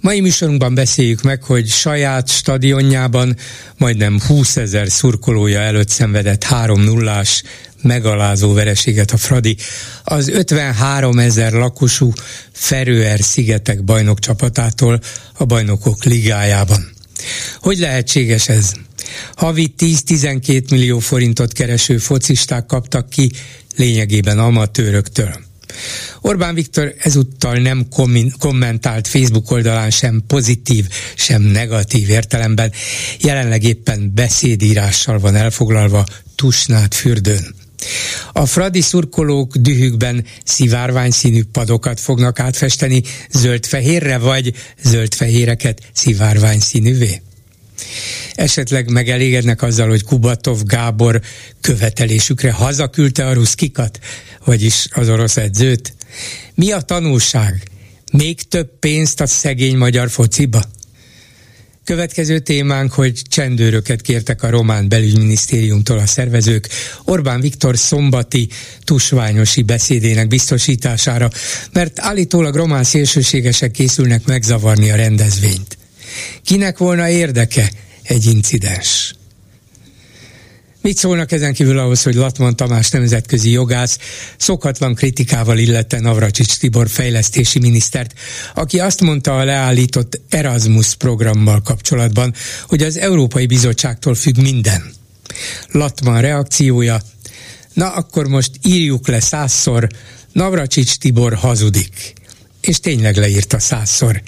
Mai műsorunkban beszéljük meg, hogy saját stadionjában majdnem 20 ezer szurkolója előtt szenvedett 3 0 megalázó vereséget a Fradi. Az 53 ezer lakosú Ferőer szigetek bajnok csapatától a bajnokok ligájában. Hogy lehetséges ez? Havi 10-12 millió forintot kereső focisták kaptak ki lényegében amatőröktől. Orbán Viktor ezúttal nem kommentált Facebook oldalán sem pozitív, sem negatív értelemben, jelenleg éppen beszédírással van elfoglalva Tusnát fürdőn. A fradi szurkolók dühükben szivárványszínű padokat fognak átfesteni zöld-fehérre, vagy zöld-fehéreket szivárványszínűvé? Esetleg megelégednek azzal, hogy Kubatov Gábor követelésükre hazaküldte a ruszkikat, vagyis az orosz edzőt? Mi a tanulság? Még több pénzt a szegény magyar fociba? Következő témánk, hogy csendőröket kértek a román belügyminisztériumtól a szervezők Orbán Viktor szombati tusványosi beszédének biztosítására, mert állítólag román szélsőségesek készülnek megzavarni a rendezvényt. Kinek volna érdeke egy incidens? Mit szólnak ezen kívül ahhoz, hogy Latman Tamás nemzetközi jogász szokatlan kritikával illette Navracsics Tibor fejlesztési minisztert, aki azt mondta a leállított Erasmus programmal kapcsolatban, hogy az Európai Bizottságtól függ minden. Latman reakciója, na akkor most írjuk le százszor, Navracsics Tibor hazudik. És tényleg leírta százszor.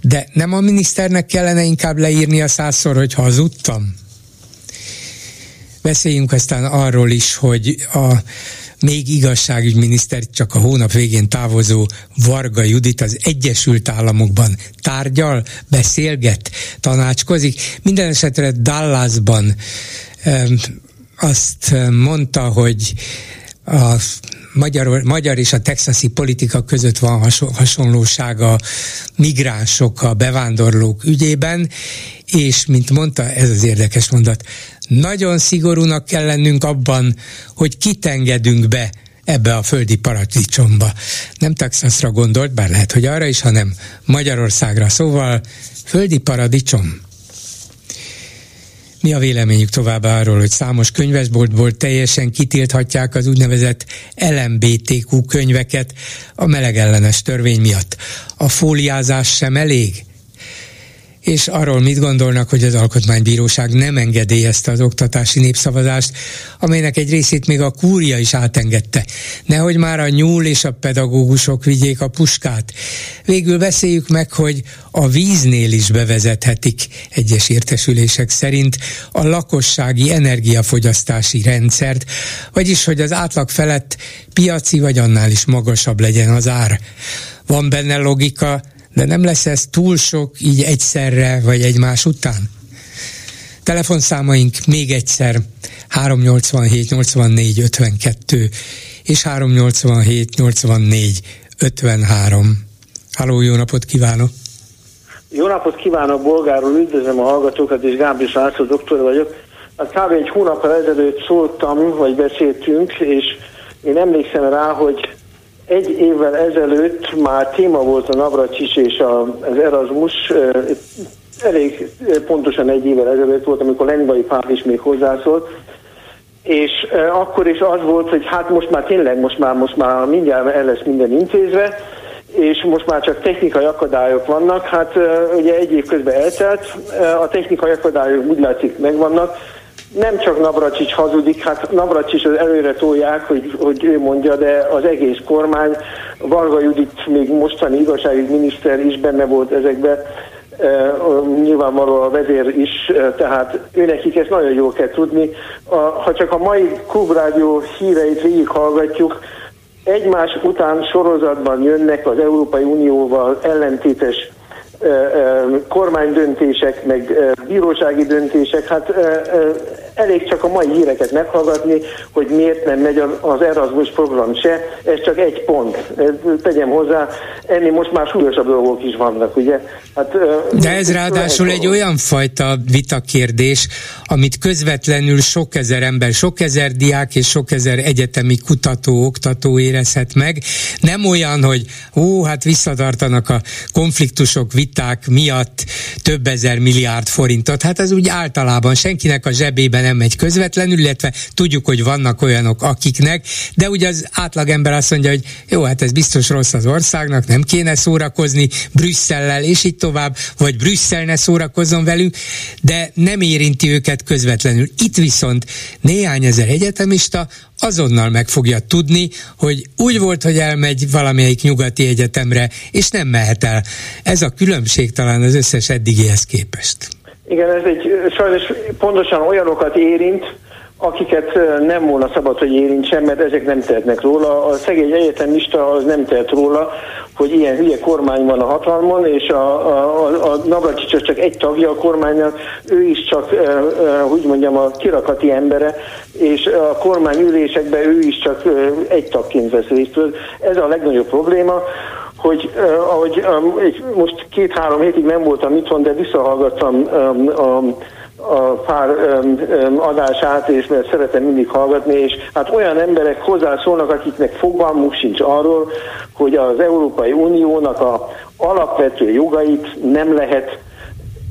De nem a miniszternek kellene inkább leírni a százszor, hogy hazudtam? Beszéljünk aztán arról is, hogy a még igazságügyminiszter csak a hónap végén távozó Varga Judit az Egyesült Államokban tárgyal, beszélget, tanácskozik. Minden esetre Dallasban azt mondta, hogy a magyar, magyar és a texasi politika között van hasonlóság a migránsok, a bevándorlók ügyében, és mint mondta, ez az érdekes mondat, nagyon szigorúnak kell lennünk abban, hogy kitengedünk be ebbe a földi paradicsomba. Nem Texasra gondolt, bár lehet, hogy arra is, hanem Magyarországra. Szóval földi paradicsom. Mi a véleményük továbbá arról, hogy számos könyvesboltból teljesen kitilthatják az úgynevezett LMBTQ könyveket a melegellenes törvény miatt? A fóliázás sem elég? És arról mit gondolnak, hogy az Alkotmánybíróság nem engedélyezte az oktatási népszavazást, amelynek egy részét még a kúria is átengedte. Nehogy már a nyúl és a pedagógusok vigyék a puskát. Végül beszéljük meg, hogy a víznél is bevezethetik egyes értesülések szerint a lakossági energiafogyasztási rendszert, vagyis hogy az átlag felett piaci vagy annál is magasabb legyen az ár. Van benne logika, de nem lesz ez túl sok így egyszerre, vagy egymás után? Telefonszámaink még egyszer 387 84 52 és 387 84 53. Halló, jó napot kívánok! Jó napot kívánok, Bolgáról, üdvözlöm a hallgatókat, és Gábor Sászló doktor vagyok. Hát kb. egy hónappal ezelőtt szóltam, vagy beszéltünk, és én emlékszem rá, hogy egy évvel ezelőtt már téma volt a Navracsis és az Erasmus, elég pontosan egy évvel ezelőtt volt, amikor Lengvai Pál is még hozzászólt, és akkor is az volt, hogy hát most már tényleg, most már, most már mindjárt el lesz minden intézve, és most már csak technikai akadályok vannak. Hát ugye egy év közben eltelt, a technikai akadályok úgy látszik megvannak, nem csak Navracsics hazudik, hát Navracsics az előre tolják, hogy, hogy ő mondja, de az egész kormány, Varga Judit még mostani igazságügyi miniszter is benne volt ezekben, e, nyilvánvalóan a vezér is, e, tehát őnekik ezt nagyon jól kell tudni. A, ha csak a mai Klubrádió híreit végighallgatjuk, egymás után sorozatban jönnek az Európai Unióval ellentétes kormánydöntések, meg bírósági döntések, hát elég csak a mai híreket meghallgatni, hogy miért nem megy az Erasmus program se, ez csak egy pont. Tegyem hozzá, ennél most már súlyosabb dolgok is vannak, ugye? Hát, De ez ráadásul egy olyan fajta vitakérdés, amit közvetlenül sok ezer ember, sok ezer diák és sok ezer egyetemi kutató, oktató érezhet meg. Nem olyan, hogy ó, hát visszatartanak a konfliktusok, viták miatt több ezer milliárd forintot. Hát ez úgy általában senkinek a zsebében nem megy közvetlenül, illetve tudjuk, hogy vannak olyanok, akiknek, de ugye az átlagember azt mondja, hogy jó, hát ez biztos rossz az országnak, nem kéne szórakozni Brüsszellel, és így tovább, vagy Brüsszel ne szórakozzon velünk, de nem érinti őket közvetlenül. Itt viszont néhány ezer egyetemista azonnal meg fogja tudni, hogy úgy volt, hogy elmegy valamelyik nyugati egyetemre, és nem mehet el. Ez a különbség talán az összes eddigihez képest. Igen, ez egy sajnos pontosan olyanokat érint, akiket nem volna szabad, hogy érintsen, mert ezek nem tehetnek róla. A szegény egyetemista az nem tehet róla, hogy ilyen hülye kormány van a hatalmon, és a, a, a, a Navracsics csak egy tagja a kormánynak, ő is csak, e, e, hogy mondjam, a kirakati embere, és a kormányülésekben ő is csak egy tagként vesz részt. Ez a legnagyobb probléma hogy uh, ahogy egy, most két-három hétig nem voltam itthon, de visszahallgattam um, um, a pár um, um, adását, és mert szeretem mindig hallgatni, és hát olyan emberek hozzászólnak, akiknek fogalmuk sincs arról, hogy az Európai Uniónak a alapvető jogait nem lehet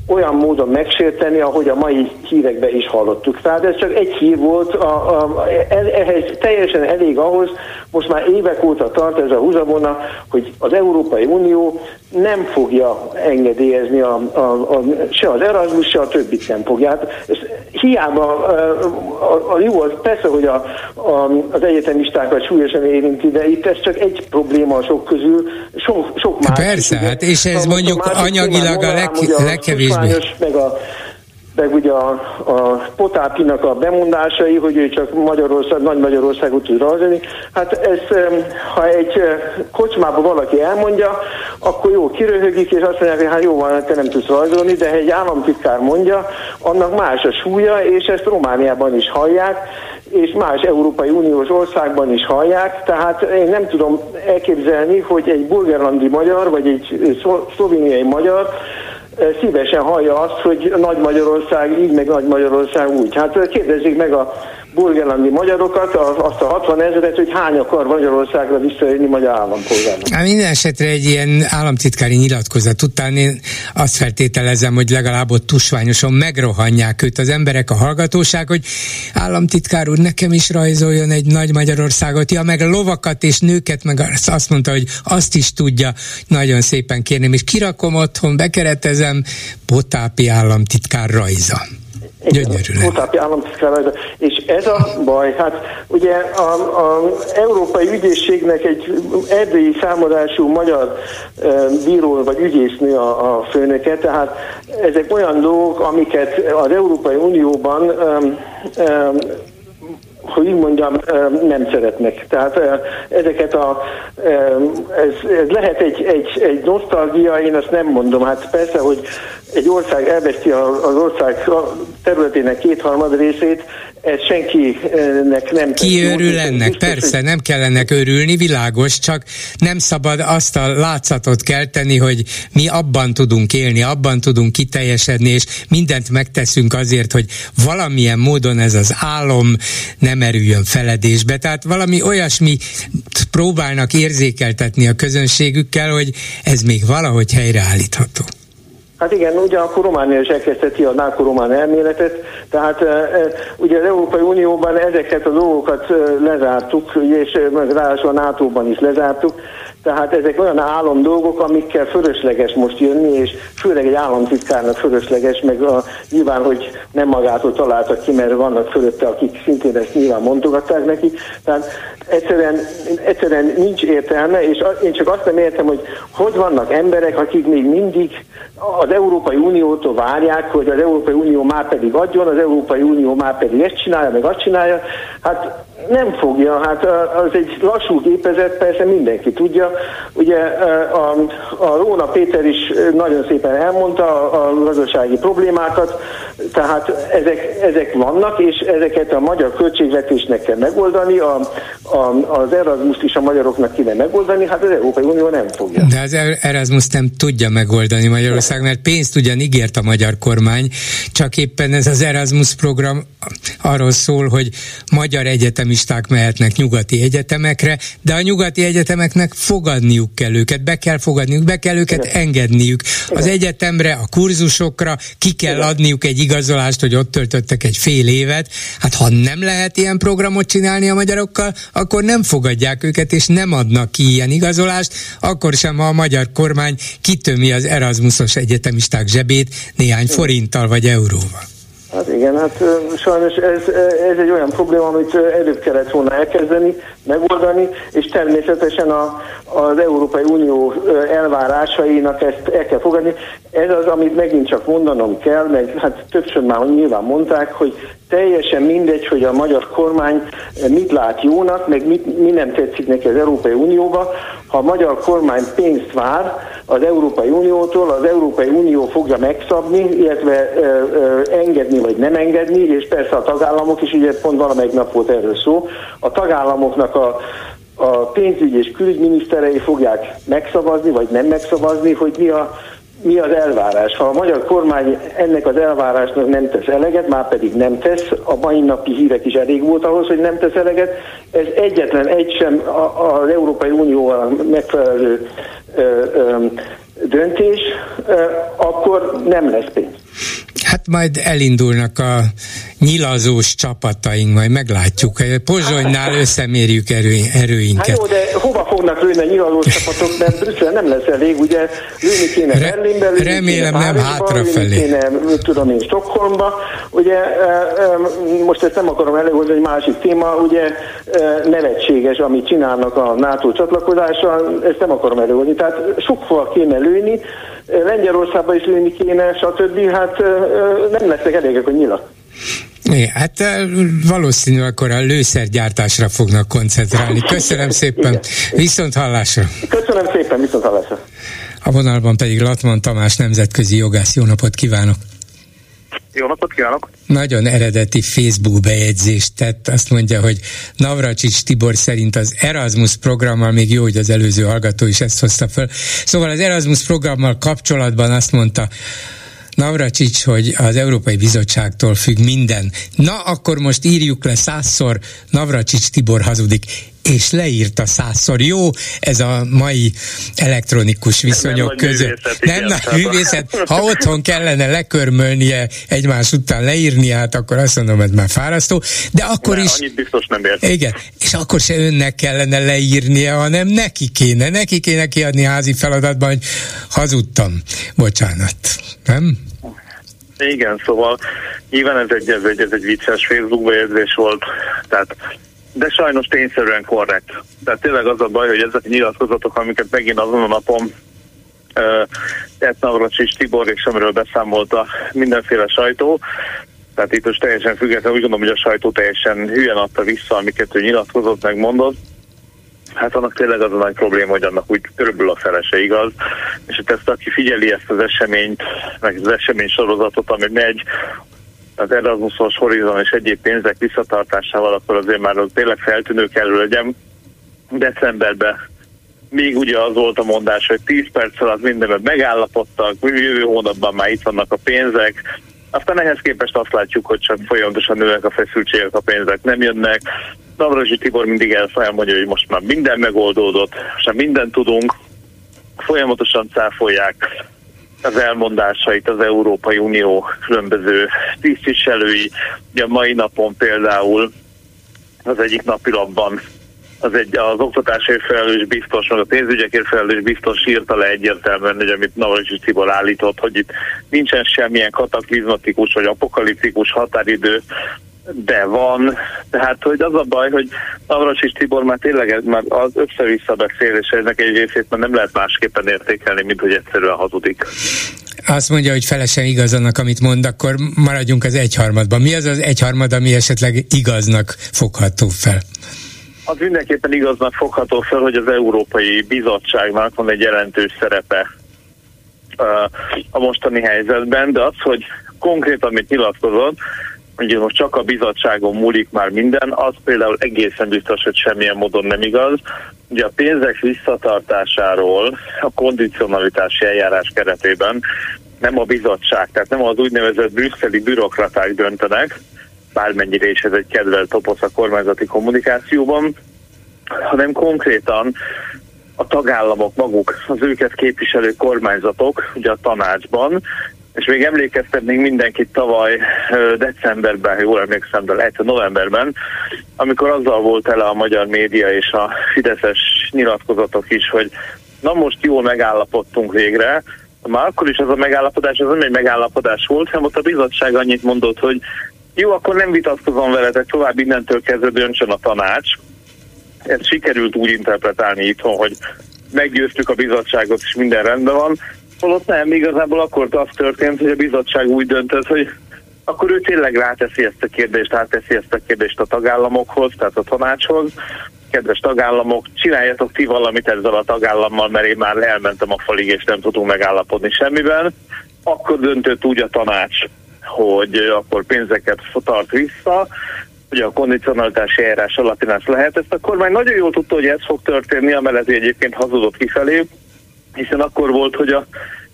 olyan módon megsérteni, ahogy a mai hírekben is hallottuk. Tehát ez csak egy hír volt, a, a, ehhez teljesen elég ahhoz, most már évek óta tart ez a húzavona, hogy az Európai Unió nem fogja engedélyezni a, a, a, se az Erasmus, se a többit nem fogja. Hát ez hiába a, a, a jó az persze, hogy a, a, az egyetemistákat súlyosan érinti, de itt ez csak egy probléma a sok közül, sok, sok más. Persze, hát és ez mondjuk anyagilag a leg, legkevésbé. Meg a meg ugye a, a Potápinak a bemondásai, hogy ő csak Magyarország, Nagy Magyarországot tud rajzolni. Hát ez, ha egy kocsmában valaki elmondja, akkor jó, kiröhögik, és azt mondják, hogy hát jó van, te nem tudsz rajzolni, de ha egy államtitkár mondja, annak más a súlya, és ezt Romániában is hallják, és más Európai Uniós országban is hallják, tehát én nem tudom elképzelni, hogy egy bulgarlandi magyar, vagy egy szlovéniai magyar szívesen hallja azt, hogy Nagy Magyarország így, meg Nagy Magyarország úgy. Hát kérdezzék meg a burgenlandi magyarokat, azt a 60 ezeret, hogy hány akar Magyarországra visszajönni magyar állampolgárnak. Hát minden esetre egy ilyen államtitkári nyilatkozat után én azt feltételezem, hogy legalább ott tusványosan megrohanják őt az emberek, a hallgatóság, hogy államtitkár úr nekem is rajzoljon egy nagy Magyarországot, ja, meg a lovakat és nőket, meg azt mondta, hogy azt is tudja, nagyon szépen kérném, és kirakom otthon, bekeretezem, Potápi államtitkár rajza. Gyönyörű. És ez a baj, hát ugye az Európai Ügyészségnek egy erdélyi számadású magyar e, bíró vagy ügyésznő a, a főnöke, tehát ezek olyan dolgok, amiket az Európai Unióban um, um, hogy így mondjam, nem szeretnek. Tehát ezeket a, ez, ez lehet egy, egy, egy nosztalgia, én azt nem mondom. Hát persze, hogy egy ország elveszti az ország területének kétharmad részét, ez senkinek nem... Ki örül ennek? Persze, nem kell ennek örülni, világos, csak nem szabad azt a látszatot kelteni, hogy mi abban tudunk élni, abban tudunk kiteljesedni, és mindent megteszünk azért, hogy valamilyen módon ez az álom nem erüljön feledésbe. Tehát valami olyasmi próbálnak érzékeltetni a közönségükkel, hogy ez még valahogy helyreállítható. Hát igen, ugye akkor Románia is elkezdheti a náko-román elméletet, tehát e, e, ugye az Európai Unióban ezeket a dolgokat e, lezártuk, és ráadásul a NATO-ban is lezártuk, tehát ezek olyan álom dolgok, amikkel fölösleges most jönni, és főleg egy államtitkárnak fölösleges, meg a, nyilván, hogy nem magától találtak ki, mert vannak fölötte, akik szintén ezt nyilván mondogatták neki. Tehát egyszerűen, egyszerűen nincs értelme, és én csak azt nem értem, hogy hogy vannak emberek, akik még mindig az Európai Uniótól várják, hogy az Európai Unió már pedig adjon, az Európai Unió már pedig ezt csinálja, meg azt csinálja. Hát Nem fogja, hát az egy lassú gépezet, persze mindenki tudja. Ugye a, a Róna Péter is nagyon szépen elmondta a gazdasági problémákat, tehát ezek, ezek vannak, és ezeket a magyar költségvetésnek kell megoldani, a, a, az Erasmus is a magyaroknak kéne megoldani, hát az Európai Unió nem fogja. De az Erasmus nem tudja megoldani Magyarország, mert pénzt ugyan ígért a magyar kormány, csak éppen ez az Erasmus program arról szól, hogy magyar egyetemisták mehetnek nyugati egyetemekre, de a nyugati egyetemeknek fogadniuk kell őket, be kell fogadniuk, be kell őket Igen. engedniük. Az egyetemre, a kurzusokra ki kell Igen. adniuk egy igazolást, hogy ott töltöttek egy fél évet. Hát ha nem lehet ilyen programot csinálni a magyarokkal, akkor nem fogadják őket, és nem adnak ki ilyen igazolást, akkor sem, ha a magyar kormány kitömi az Erasmusos egyetemisták zsebét néhány forinttal vagy euróval. Hát igen, hát sajnos ez, ez egy olyan probléma, amit előbb kellett volna elkezdeni, megoldani, és természetesen a, az Európai Unió elvárásainak ezt el kell fogadni. Ez az, amit megint csak mondanom kell, meg hát többször már nyilván mondták, hogy teljesen mindegy, hogy a magyar kormány mit lát jónak, meg mit, mi nem tetszik neki az Európai Unióba. Ha a magyar kormány pénzt vár az Európai Uniótól, az Európai Unió fogja megszabni, illetve ö, ö, engedni vagy nem engedni, és persze a tagállamok is, ugye pont valamelyik nap volt erről szó, a tagállamoknak a a pénzügyi és külügyminiszterei fogják megszavazni, vagy nem megszavazni, hogy mi a mi az elvárás. Ha a magyar kormány ennek az elvárásnak nem tesz eleget, már pedig nem tesz, a mai napi hírek is elég volt ahhoz, hogy nem tesz eleget, ez egyetlen egy sem az Európai Unióval megfelelő ö, ö, döntés, ö, akkor nem lesz pénz. Hát majd elindulnak a nyilazós csapataink, majd meglátjuk. Pozsonynál összemérjük erő, erőinket. Hát jó, de hova fognak lőni a nyilazós csapatok, mert Brüsszel nem lesz elég, ugye lőni kéne Re- Berlinbe, lőni Remélem kéne nem hátrafelé. Kéne, tudom én, Stockholmba. Ugye most ezt nem akarom előhozni, egy másik téma, ugye nevetséges, amit csinálnak a NATO csatlakozással, ezt nem akarom előhozni. Tehát sokkal kéne lőni, Lengyelországba is lőni kéne, stb. Hát nem lesznek elégek a nyilak. Igen, hát valószínű akkor a lőszergyártásra fognak koncentrálni. Köszönöm szépen, Igen. viszont hallásra. Köszönöm szépen, viszont hallásra. A vonalban pedig Latman Tamás nemzetközi jogász. Jó napot kívánok! Jó napot kívánok! Nagyon eredeti Facebook bejegyzést tett, azt mondja, hogy Navracsics Tibor szerint az Erasmus programmal, még jó, hogy az előző hallgató is ezt hozta föl, szóval az Erasmus programmal kapcsolatban azt mondta, Navracsics, hogy az Európai Bizottságtól függ minden. Na, akkor most írjuk le százszor, Navracsics Tibor hazudik és leírta százszor. Jó ez a mai elektronikus viszonyok nem között. Nem nagy művészet. Ha otthon kellene lekörmölnie egymás után leírni, hát akkor azt mondom, hogy már fárasztó. De akkor ne, is... Annyit biztos nem ért. Igen, és akkor se önnek kellene leírnia, hanem neki kéne. Neki kéne kiadni házi feladatban, hogy hazudtam. Bocsánat. Nem? Igen, szóval nyilván ez egy, ez egy, ez egy vicces Facebook bejegyzés volt, tehát de sajnos tényszerűen korrekt. Tehát tényleg az a baj, hogy ezek a nyilatkozatok, amiket megint azon a napon uh, és Tibor, és amiről beszámolta mindenféle sajtó, tehát itt most teljesen függetlenül úgy gondolom, hogy a sajtó teljesen hülyen adta vissza, amiket ő nyilatkozott, megmondott. Hát annak tényleg az a nagy probléma, hogy annak úgy körülbelül a felese igaz, és hát ezt aki figyeli ezt az eseményt, meg az esemény sorozatot, ami megy, az Erasmusos Horizon és egyéb pénzek visszatartásával, akkor azért már az tényleg feltűnő kell legyen. Decemberben még ugye az volt a mondás, hogy 10 perc alatt mindenben megállapodtak, jövő hónapban már itt vannak a pénzek, aztán ehhez képest azt látjuk, hogy csak folyamatosan nőnek a feszültségek, a pénzek nem jönnek. Navrozsi Tibor mindig elmondja, hogy most már minden megoldódott, most már mindent tudunk, folyamatosan cáfolják az elmondásait az Európai Unió különböző tisztviselői. A mai napon például az egyik napilapban az egy az oktatásért felelős biztos, meg a pénzügyekért felelős biztos írta le egyértelműen, hogy amit Navracsics Tibor állított, hogy itt nincsen semmilyen kataklizmatikus vagy apokaliptikus határidő, de van. Tehát, hogy az a baj, hogy Navracsics Tibor már tényleg már az össze-vissza beszél, és ennek egy részét már nem lehet másképpen értékelni, mint hogy egyszerűen hazudik. azt mondja, hogy felesen igaz annak, amit mond, akkor maradjunk az egyharmadban. Mi az az egyharmad, ami esetleg igaznak fogható fel? Az mindenképpen igaznak fogható fel, hogy az Európai Bizottságnak van egy jelentős szerepe a mostani helyzetben, de az, hogy konkrét, amit nyilatkozott, hogy most csak a bizottságon múlik már minden, az például egészen biztos, hogy semmilyen módon nem igaz. Ugye a pénzek visszatartásáról a kondicionalitási eljárás keretében nem a bizottság, tehát nem az úgynevezett brüsszeli bürokraták döntenek, bármennyire is ez egy kedvelt toposz a kormányzati kommunikációban, hanem konkrétan a tagállamok maguk, az őket képviselő kormányzatok, ugye a tanácsban, és még emlékeztetnénk mindenkit tavaly decemberben, jól emlékszem, de lehet novemberben, amikor azzal volt ele a magyar média és a fideszes nyilatkozatok is, hogy na most jól megállapodtunk végre, már akkor is az a megállapodás, az nem egy megállapodás volt, hanem ott a bizottság annyit mondott, hogy jó, akkor nem vitatkozom veletek, tovább innentől kezdve döntsön a tanács. Ez sikerült úgy interpretálni itthon, hogy meggyőztük a bizottságot, és minden rendben van. Holott nem, igazából akkor az történt, hogy a bizottság úgy döntött, hogy akkor ő tényleg ráteszi ezt a kérdést, ráteszi ezt a kérdést a tagállamokhoz, tehát a tanácshoz. Kedves tagállamok, csináljatok ti valamit ezzel a tagállammal, mert én már elmentem a falig, és nem tudunk megállapodni semmiben. Akkor döntött úgy a tanács, hogy akkor pénzeket tart vissza, hogy a kondicionalitási eljárás alapján ezt lehet. Ezt a kormány nagyon jól tudta, hogy ez fog történni, amellett egyébként hazudott kifelé, hiszen akkor volt, hogy a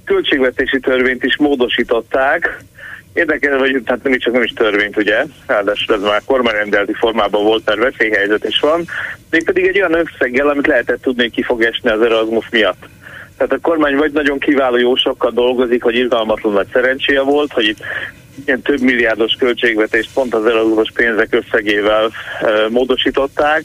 költségvetési törvényt is módosították, Érdekel, hogy tehát nem csak nem is törvényt, ugye, ráadásul ez már kormányrendelti formában volt, mert veszélyhelyzet is van, mégpedig egy olyan összeggel, amit lehetett tudni, hogy ki fog esni az Erasmus miatt. Tehát a kormány vagy nagyon kiváló jó sokkal dolgozik, hogy irgalmatlan nagy szerencséje volt, hogy itt ilyen több milliárdos költségvetést pont az Erasmus pénzek összegével e, módosították,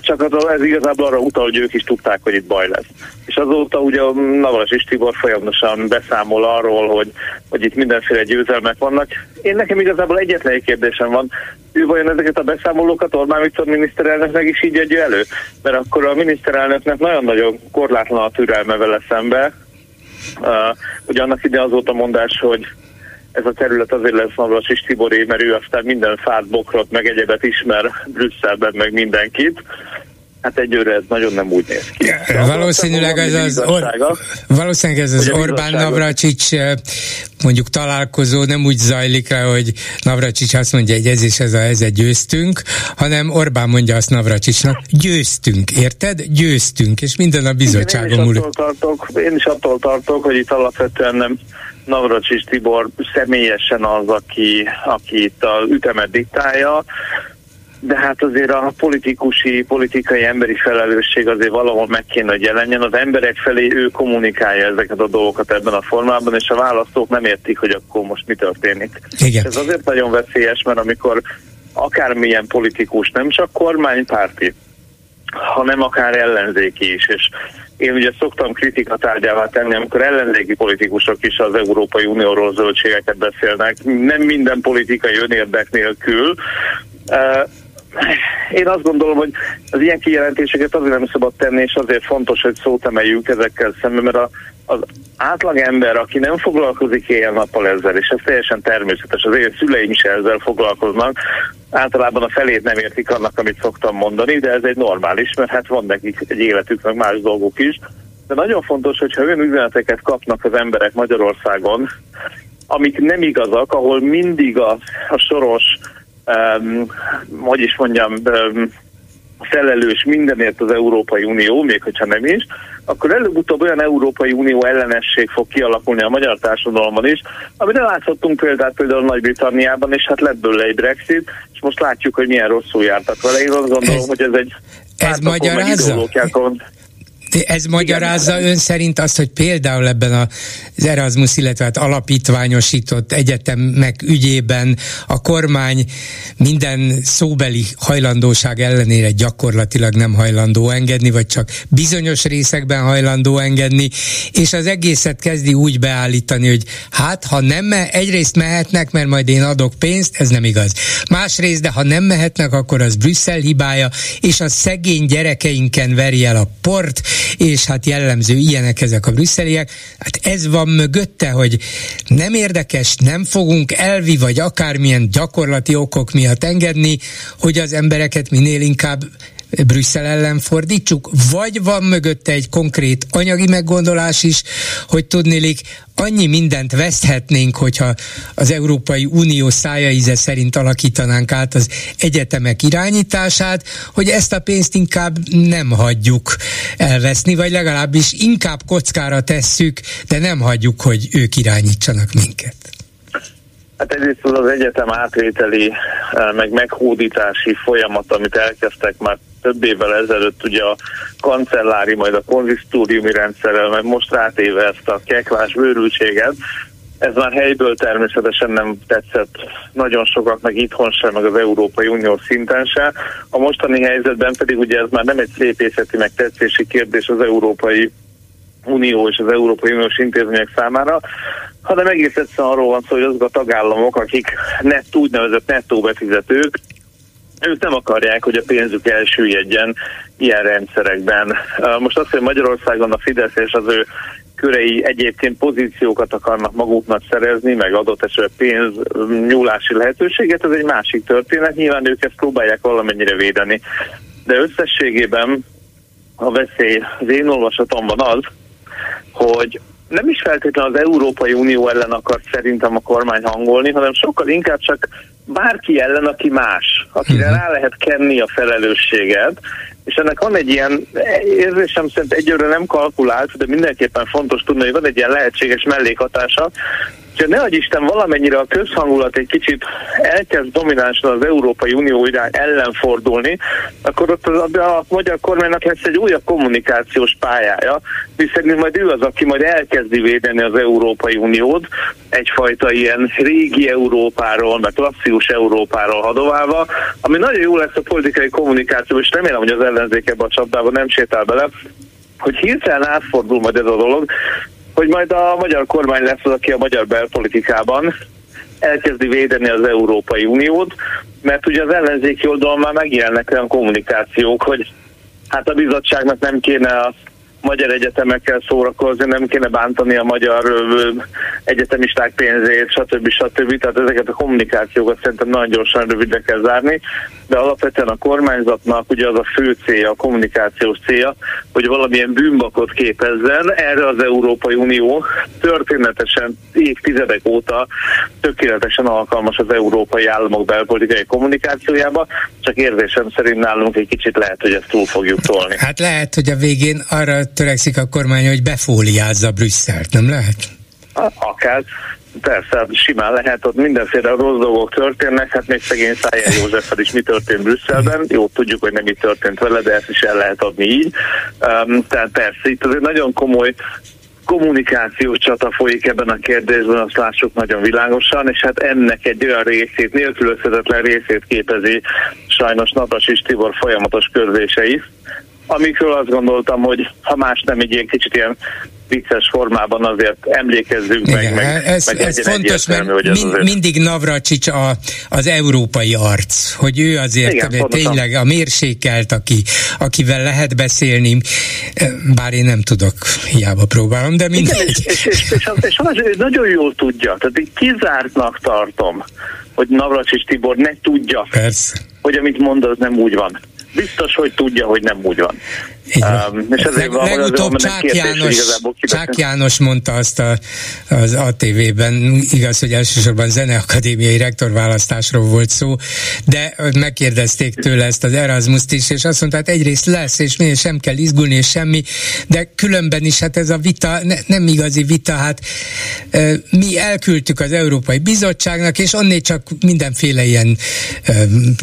csak az, ez igazából arra utal, hogy ők is tudták, hogy itt baj lesz. És azóta ugye Navas és Tibor folyamatosan beszámol arról, hogy, hogy itt mindenféle győzelmek vannak. Én nekem igazából egyetlen egy kérdésem van, ő vajon ezeket a beszámolókat Orbán Viktor miniszterelnöknek is így adja elő? Mert akkor a miniszterelnöknek nagyon-nagyon korlátlan a türelme vele szembe. Uh, ugye annak ide az volt a mondás, hogy ez a terület azért lesz Navras és Tiboré, mert ő aztán minden fát, bokrot, meg egyebet ismer Brüsszelben, meg mindenkit. Hát egyőre ez nagyon nem úgy néz ki. Ja, valószínűleg ez az, or, valószínűleg ez az Orbán Navracsics mondjuk találkozó nem úgy zajlik le, hogy Navracsics azt mondja, hogy ez és ez a egy győztünk, hanem Orbán mondja azt Navracsicsnak, győztünk, érted? Győztünk, és minden a bizottságon múlik. Én is attól tartok, hogy itt alapvetően nem Navracsics Tibor személyesen az, aki, aki itt a ütemet diktálja, de hát azért a politikusi, politikai emberi felelősség azért valahol meg kéne, hogy jelenjen. Az emberek felé ő kommunikálja ezeket a dolgokat ebben a formában, és a választók nem értik, hogy akkor most mi történik. Igen. Ez azért nagyon veszélyes, mert amikor akármilyen politikus, nem csak kormánypárti, hanem akár ellenzéki is, és én ugye szoktam kritikatárgyává tenni, amikor ellenzéki politikusok is az Európai Unióról zöldségeket beszélnek, nem minden politikai önérdek nélkül, én azt gondolom, hogy az ilyen kijelentéseket azért nem szabad tenni, és azért fontos, hogy szót emeljünk ezekkel szemben, mert a, az átlag ember, aki nem foglalkozik éjjel-nappal ezzel, és ez teljesen természetes, az én szüleim is ezzel foglalkoznak, általában a felét nem értik annak, amit szoktam mondani, de ez egy normális, mert hát van nekik egy életük, meg más dolgok is. De nagyon fontos, hogyha olyan üzeneteket kapnak az emberek Magyarországon, amik nem igazak, ahol mindig a, a soros um, hogy is mondjam, um, felelős mindenért az Európai Unió, még hogyha nem is, akkor előbb-utóbb olyan Európai Unió ellenesség fog kialakulni a magyar társadalomban is, amire láthattunk példát például Nagy-Britanniában, és hát lett belőle egy Brexit, és most látjuk, hogy milyen rosszul jártak vele. Én azt gondolom, ez, hogy ez egy ez magyarázza? Ez magyarázza ön szerint azt, hogy például ebben az Erasmus, illetve hát alapítványosított egyetemek ügyében a kormány minden szóbeli hajlandóság ellenére gyakorlatilag nem hajlandó engedni, vagy csak bizonyos részekben hajlandó engedni, és az egészet kezdi úgy beállítani, hogy hát ha nem, me- egyrészt mehetnek, mert majd én adok pénzt, ez nem igaz. Másrészt, de ha nem mehetnek, akkor az Brüsszel hibája, és a szegény gyerekeinken veri el a port, és hát jellemző ilyenek ezek a brüsszeliek. Hát ez van mögötte, hogy nem érdekes, nem fogunk elvi vagy akármilyen gyakorlati okok miatt engedni, hogy az embereket minél inkább Brüsszel ellen fordítsuk, vagy van mögötte egy konkrét anyagi meggondolás is, hogy tudnélik, annyi mindent veszthetnénk, hogyha az Európai Unió szájaíze szerint alakítanánk át az egyetemek irányítását, hogy ezt a pénzt inkább nem hagyjuk elveszni, vagy legalábbis inkább kockára tesszük, de nem hagyjuk, hogy ők irányítsanak minket. Hát egyrészt az egyetem átvételi, eh, meg meghódítási folyamat, amit elkezdtek már több évvel ezelőtt ugye a kancellári, majd a konzisztóriumi rendszerrel, meg most rátéve ezt a kekvás bőrültséget, ez már helyből természetesen nem tetszett nagyon sokaknak itthon sem, meg az Európai Unió szinten sem. A mostani helyzetben pedig ugye ez már nem egy szépészeti, meg tetszési kérdés az Európai Unió és az Európai Uniós intézmények számára, hanem egész egyszerűen arról van szó, hogy azok a tagállamok, akik net, úgynevezett nettó befizetők, ők nem akarják, hogy a pénzük elsüllyedjen ilyen rendszerekben. Most azt, hogy Magyarországon a Fidesz és az ő körei egyébként pozíciókat akarnak maguknak szerezni, meg adott esetben pénz nyúlási lehetőséget, ez egy másik történet. Nyilván ők ezt próbálják valamennyire védeni. De összességében a veszély az én olvasatomban az, hogy nem is feltétlenül az Európai Unió ellen akar szerintem a kormány hangolni, hanem sokkal inkább csak bárki ellen, aki más, akire uh-huh. rá lehet kenni a felelősséget, és ennek van egy ilyen érzésem szerint egyőre nem kalkulált, de mindenképpen fontos tudni, hogy van egy ilyen lehetséges mellékhatása, ha ne Isten valamennyire a közhangulat egy kicsit elkezd dominánsan az Európai Unió irány ellen fordulni, akkor ott a, a magyar kormánynak lesz egy újabb kommunikációs pályája, hiszen majd ő az, aki majd elkezdi védeni az Európai Uniót, egyfajta ilyen régi Európáról, meg klasszikus Európáról hadoválva, ami nagyon jó lesz a politikai kommunikáció, és remélem, hogy az ellenzék ebbe a csapdába nem sétál bele, hogy hirtelen átfordul majd ez a dolog, hogy majd a magyar kormány lesz az, aki a magyar belpolitikában elkezdi védeni az Európai Uniót, mert ugye az ellenzéki oldalon már megjelennek olyan kommunikációk, hogy hát a bizottságnak nem kéne a magyar egyetemekkel szórakozni, nem kéne bántani a magyar egyetemisták pénzét, stb. stb. Tehát ezeket a kommunikációkat szerintem nagyon gyorsan rövidre kell zárni, de alapvetően a kormányzatnak ugye az a fő célja, a kommunikációs célja, hogy valamilyen bűnbakot képezzen. Erre az Európai Unió történetesen évtizedek óta tökéletesen alkalmas az európai államok belpolitikai kommunikációjába, csak érzésem szerint nálunk egy kicsit lehet, hogy ezt túl fogjuk tolni. Hát lehet, hogy a végén arra törekszik a kormány, hogy befóliázza Brüsszelt, nem lehet? Akár. Persze, simán lehet, ott mindenféle rossz dolgok történnek, hát még szegény Szájjel Józseffel is mi történt Brüsszelben, jó, tudjuk, hogy nem mi történt vele, de ezt is el lehet adni így. Um, tehát persze, itt azért nagyon komoly kommunikációs csata folyik ebben a kérdésben, azt lássuk nagyon világosan, és hát ennek egy olyan részét, nélkülözhetetlen részét képezi sajnos Natas és Tibor folyamatos körzései, amikről azt gondoltam, hogy ha más nem egy ilyen kicsit ilyen vicces formában azért emlékezzünk Igen, meg, meg, ez, meg ez fontos, mert hogy ez mind, mindig Navracsics a, az európai arc, hogy ő azért Igen, tényleg a mérsékelt, aki, akivel lehet beszélni, bár én nem tudok, hiába próbálom, de mindegy. Igen, és, és, és, és, és az, ő nagyon jól tudja, tehát én kizártnak tartom, hogy Navracsics Tibor ne tudja, Persze. hogy amit mond, az nem úgy van biztos, hogy tudja, hogy nem úgy van. Um, és ezért van, legutóbb Csák János, Csák János mondta azt a, az ATV-ben, igaz, hogy elsősorban zeneakadémiai rektorválasztásról volt szó, de megkérdezték tőle ezt az Erasmus-t is, és azt mondta, hát egyrészt lesz, és miért sem kell izgulni, és semmi, de különben is hát ez a vita ne, nem igazi vita, hát mi elküldtük az Európai Bizottságnak, és onnét csak mindenféle ilyen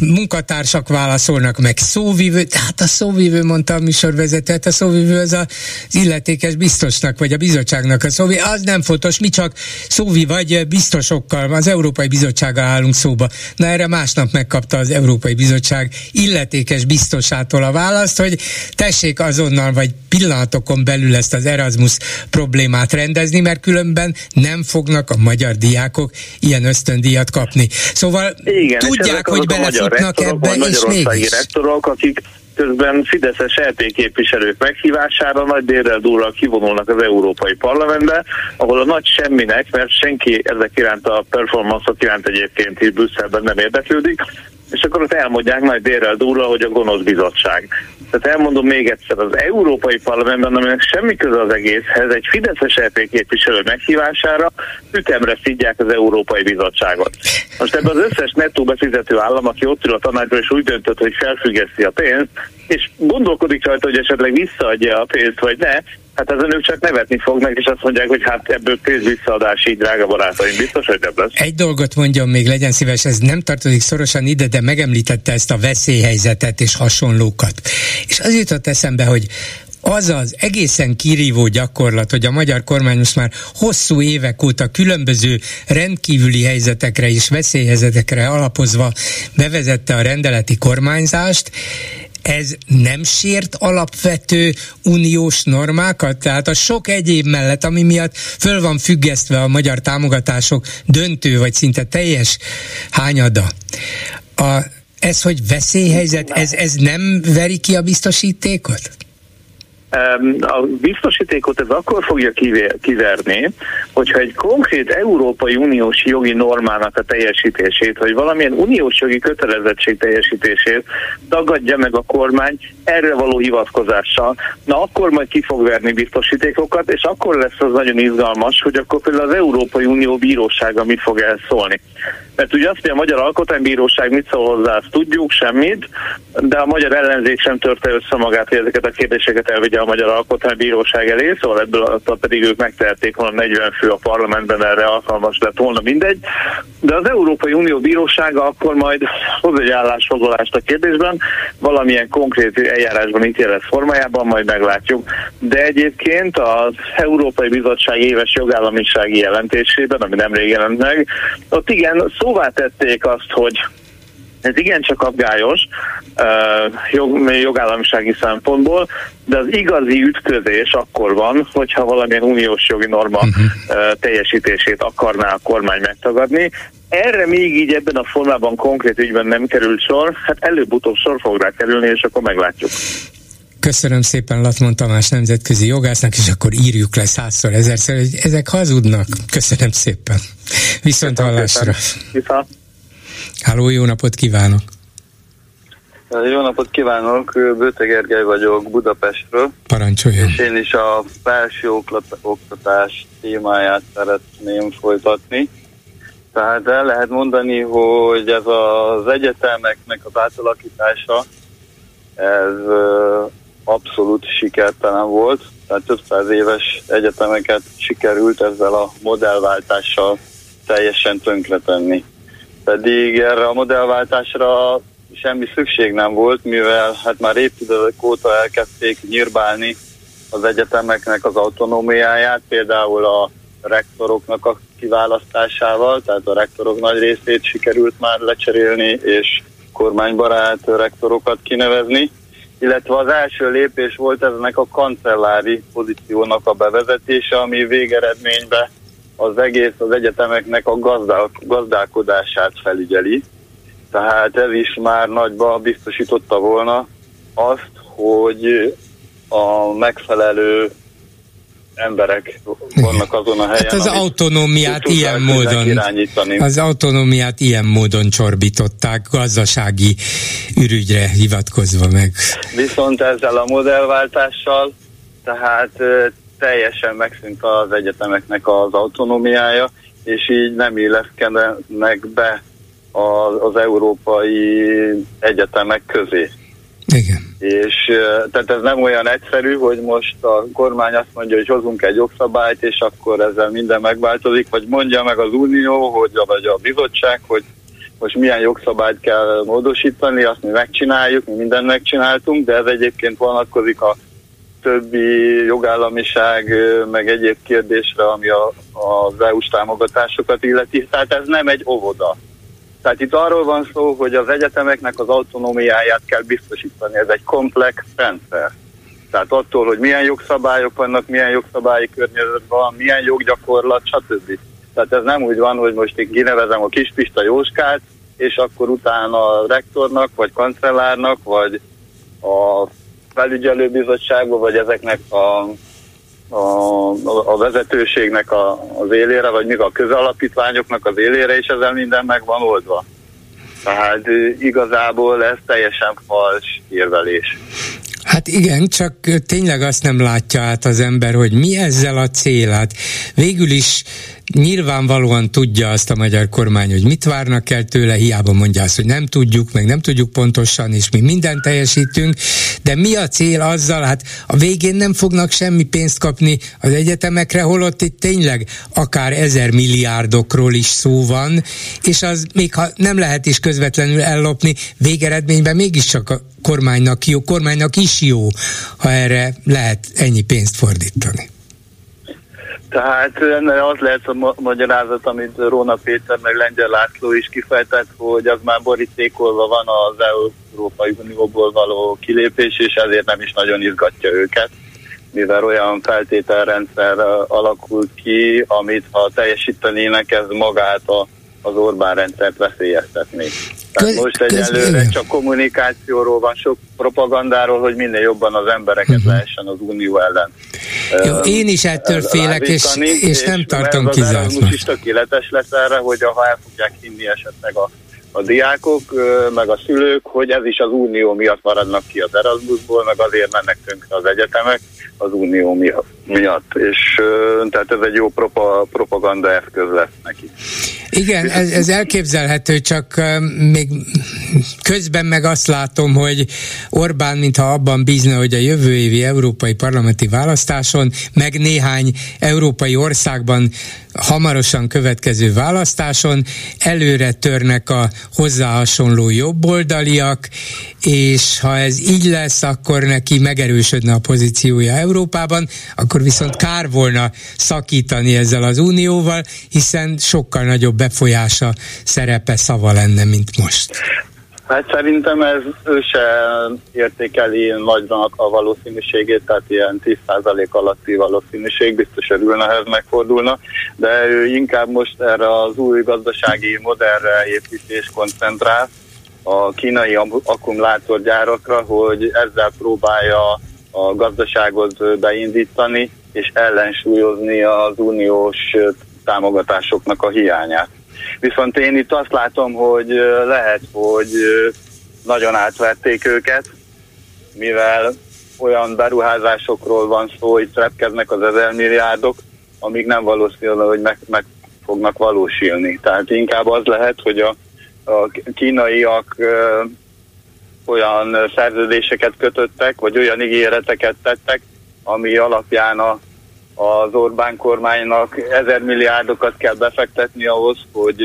munkatársak válaszolnak, meg szóvívő, tehát a szóvívő mondta a műsor műsorvezető, hát a szóvivő az az illetékes biztosnak, vagy a bizottságnak a szóvi, az nem fontos, mi csak szóvi vagy biztosokkal, az Európai Bizottsággal állunk szóba. Na erre másnap megkapta az Európai Bizottság illetékes biztosától a választ, hogy tessék azonnal, vagy pillanatokon belül ezt az Erasmus problémát rendezni, mert különben nem fognak a magyar diákok ilyen ösztöndíjat kapni. Szóval Igen, tudják, hogy belefutnak ebbe, és mégis. rektorok, akik közben Fideszes LP képviselők meghívására nagy délrel durral kivonulnak az Európai Parlamentbe, ahol a nagy semminek, mert senki ezek iránt a performance iránt egyébként is Brüsszelben nem érdeklődik, és akkor ott elmondják nagy délrel durva, hogy a gonosz bizottság. Tehát elmondom még egyszer, az Európai Parlamentben, aminek semmi köze az egészhez, egy Fideszes EP képviselő meghívására ütemre szidják az Európai Bizottságot. Most ebben az összes nettó befizető állam, aki ott ül a tanácsban, és úgy döntött, hogy felfüggeszti a pénzt, és gondolkodik rajta, hogy esetleg visszaadja a pénzt, vagy ne, Hát ezen ők csak nevetni fognak, és azt mondják, hogy hát ebből pénz visszaadás így, drága barátaim, biztos, hogy nem lesz. Egy dolgot mondjon még, legyen szíves, ez nem tartozik szorosan ide, de megemlítette ezt a veszélyhelyzetet és hasonlókat. És az jutott eszembe, hogy az az egészen kirívó gyakorlat, hogy a magyar kormány most már hosszú évek óta különböző rendkívüli helyzetekre és veszélyhelyzetekre alapozva bevezette a rendeleti kormányzást, ez nem sért alapvető uniós normákat? Tehát a sok egyéb mellett, ami miatt föl van függesztve a magyar támogatások döntő vagy szinte teljes hányada. A, ez, hogy veszélyhelyzet, ez, ez nem veri ki a biztosítékot? A biztosítékot ez akkor fogja kiverni, hogyha egy konkrét Európai Uniós jogi normának a teljesítését, vagy valamilyen uniós jogi kötelezettség teljesítését tagadja meg a kormány erre való hivatkozással. Na akkor majd ki fog verni biztosítékokat, és akkor lesz az nagyon izgalmas, hogy akkor például az Európai Unió bírósága mit fog elszólni. Mert ugye azt, hogy a Magyar Alkotmánybíróság mit szól hozzá, azt tudjuk, semmit, de a magyar ellenzék sem törte össze magát, hogy ezeket a kérdéseket elvigye a Magyar Alkotmánybíróság elé, szóval ebből pedig ők megtehették volna 40 fő a parlamentben erre alkalmas lett volna mindegy. De az Európai Unió Bírósága akkor majd hoz egy állásfoglalást a kérdésben, valamilyen konkrét eljárásban ítélet formájában, majd meglátjuk. De egyébként az Európai Bizottság éves jogállamisági jelentésében, ami nem jelent meg, ott igen, szóvá tették azt, hogy ez igencsak aggályos uh, jog, jogállamisági szempontból, de az igazi ütközés akkor van, hogyha valamilyen uniós jogi norma uh-huh. uh, teljesítését akarná a kormány megtagadni. Erre még így ebben a formában konkrét ügyben nem került sor, hát előbb-utóbb sor fog rá kerülni, és akkor meglátjuk. Köszönöm szépen Latmon Tamás nemzetközi jogásznak, és akkor írjuk le százszor, ezerszer, hogy ezek hazudnak. Köszönöm szépen. Viszont hallásra. Viszont. Háló, jó napot kívánok! Jó napot kívánok, Bőte Gergely vagyok Budapestről. Parancsoljon! És én is a felső oktatás témáját szeretném folytatni. Tehát el lehet mondani, hogy ez az egyetemeknek az átalakítása, ez abszolút sikertelen volt. Tehát több száz éves egyetemeket sikerült ezzel a modellváltással teljesen tönkretenni pedig erre a modellváltásra semmi szükség nem volt, mivel hát már évtizedek óta elkezdték nyírbálni az egyetemeknek az autonómiáját, például a rektoroknak a kiválasztásával, tehát a rektorok nagy részét sikerült már lecserélni, és kormánybarát rektorokat kinevezni, illetve az első lépés volt ennek a kancellári pozíciónak a bevezetése, ami végeredményben az egész az egyetemeknek a gazdál, gazdálkodását felügyeli. Tehát ez is már nagyba biztosította volna azt, hogy a megfelelő emberek vannak azon a helyen. Hát az autonómiát ilyen módon irányítani. az autonómiát ilyen módon csorbították, gazdasági ürügyre hivatkozva meg. Viszont ezzel a modellváltással, tehát teljesen megszűnt az egyetemeknek az autonómiája, és így nem illeszkednek be az, az európai egyetemek közé. Igen. És tehát ez nem olyan egyszerű, hogy most a kormány azt mondja, hogy hozunk egy jogszabályt, és akkor ezzel minden megváltozik, vagy mondja meg az Unió, hogy, vagy a bizottság, hogy most milyen jogszabályt kell módosítani, azt mi megcsináljuk, mi mindent megcsináltunk, de ez egyébként vonatkozik a többi jogállamiság, meg egyéb kérdésre, ami a, az EU-s támogatásokat illeti. Tehát ez nem egy óvoda. Tehát itt arról van szó, hogy az egyetemeknek az autonómiáját kell biztosítani. Ez egy komplex rendszer. Tehát attól, hogy milyen jogszabályok vannak, milyen jogszabályi környezet van, milyen joggyakorlat, stb. Tehát ez nem úgy van, hogy most én kinevezem a Kispista Jóskát, és akkor utána a rektornak, vagy kancellárnak, vagy a felügyelőbizottságba, vagy ezeknek a, a, a vezetőségnek a, az élére, vagy még a közalapítványoknak az élére, és ezzel minden meg van oldva. Tehát igazából ez teljesen fals érvelés. Hát igen, csak tényleg azt nem látja át az ember, hogy mi ezzel a cél. Hát végül is nyilvánvalóan tudja azt a magyar kormány, hogy mit várnak el tőle, hiába mondja azt, hogy nem tudjuk, meg nem tudjuk pontosan, és mi mindent teljesítünk, de mi a cél azzal, hát a végén nem fognak semmi pénzt kapni az egyetemekre, holott itt tényleg akár ezer milliárdokról is szó van, és az még ha nem lehet is közvetlenül ellopni, végeredményben mégiscsak a kormánynak jó, kormánynak is jó, ha erre lehet ennyi pénzt fordítani. Tehát az lehet a magyarázat, amit Róna Péter meg Lengyel László is kifejtett, hogy az már borítékolva van az Európai Unióból való kilépés, és ezért nem is nagyon izgatja őket, mivel olyan feltételrendszer alakult ki, amit ha teljesítenének, ez magát a, az Orbán rendszert veszélyeztetné. Tehát most egyelőre csak kommunikációról van, sok propagandáról, hogy minél jobban az embereket uh-huh. lehessen az Unió ellen. Jó, uh, én is ettől félek, és, és, és nem tartom kizártnak. Az is tökéletes lesz erre, hogy ha el fogják hinni esetleg a, a diákok, meg a szülők, hogy ez is az unió miatt maradnak ki az Erasmusból, meg azért mennek tönkre az egyetemek az unió miatt. És tehát ez egy jó propa, propaganda eszköz lesz neki. Igen, ez, ez elképzelhető, csak még közben meg azt látom, hogy Orbán, mintha abban bízna, hogy a jövő évi európai parlamenti választáson, meg néhány európai országban hamarosan következő választáson előre törnek a hozzá hasonló jobboldaliak, és ha ez így lesz, akkor neki megerősödne a pozíciója Európában, akkor viszont kár volna szakítani ezzel az unióval, hiszen sokkal nagyobb befolyása, szerepe, szava lenne, mint most. Hát szerintem ez ő se értékeli nagynak a valószínűségét, tehát ilyen 10% alatti valószínűség, biztos örülne, ha ez megfordulna, de ő inkább most erre az új gazdasági modernre építés koncentrál, a kínai akkumulátorgyárakra, hogy ezzel próbálja a gazdaságot beindítani, és ellensúlyozni az uniós támogatásoknak a hiányát. Viszont én itt azt látom, hogy lehet, hogy nagyon átvették őket, mivel olyan beruházásokról van szó, hogy repkednek az ezer milliárdok, amíg nem valószínű, hogy meg, meg fognak valósulni. Tehát inkább az lehet, hogy a, a kínaiak ö, olyan szerződéseket kötöttek, vagy olyan ígéreteket tettek, ami alapján a az Orbán kormánynak ezer milliárdokat kell befektetni ahhoz, hogy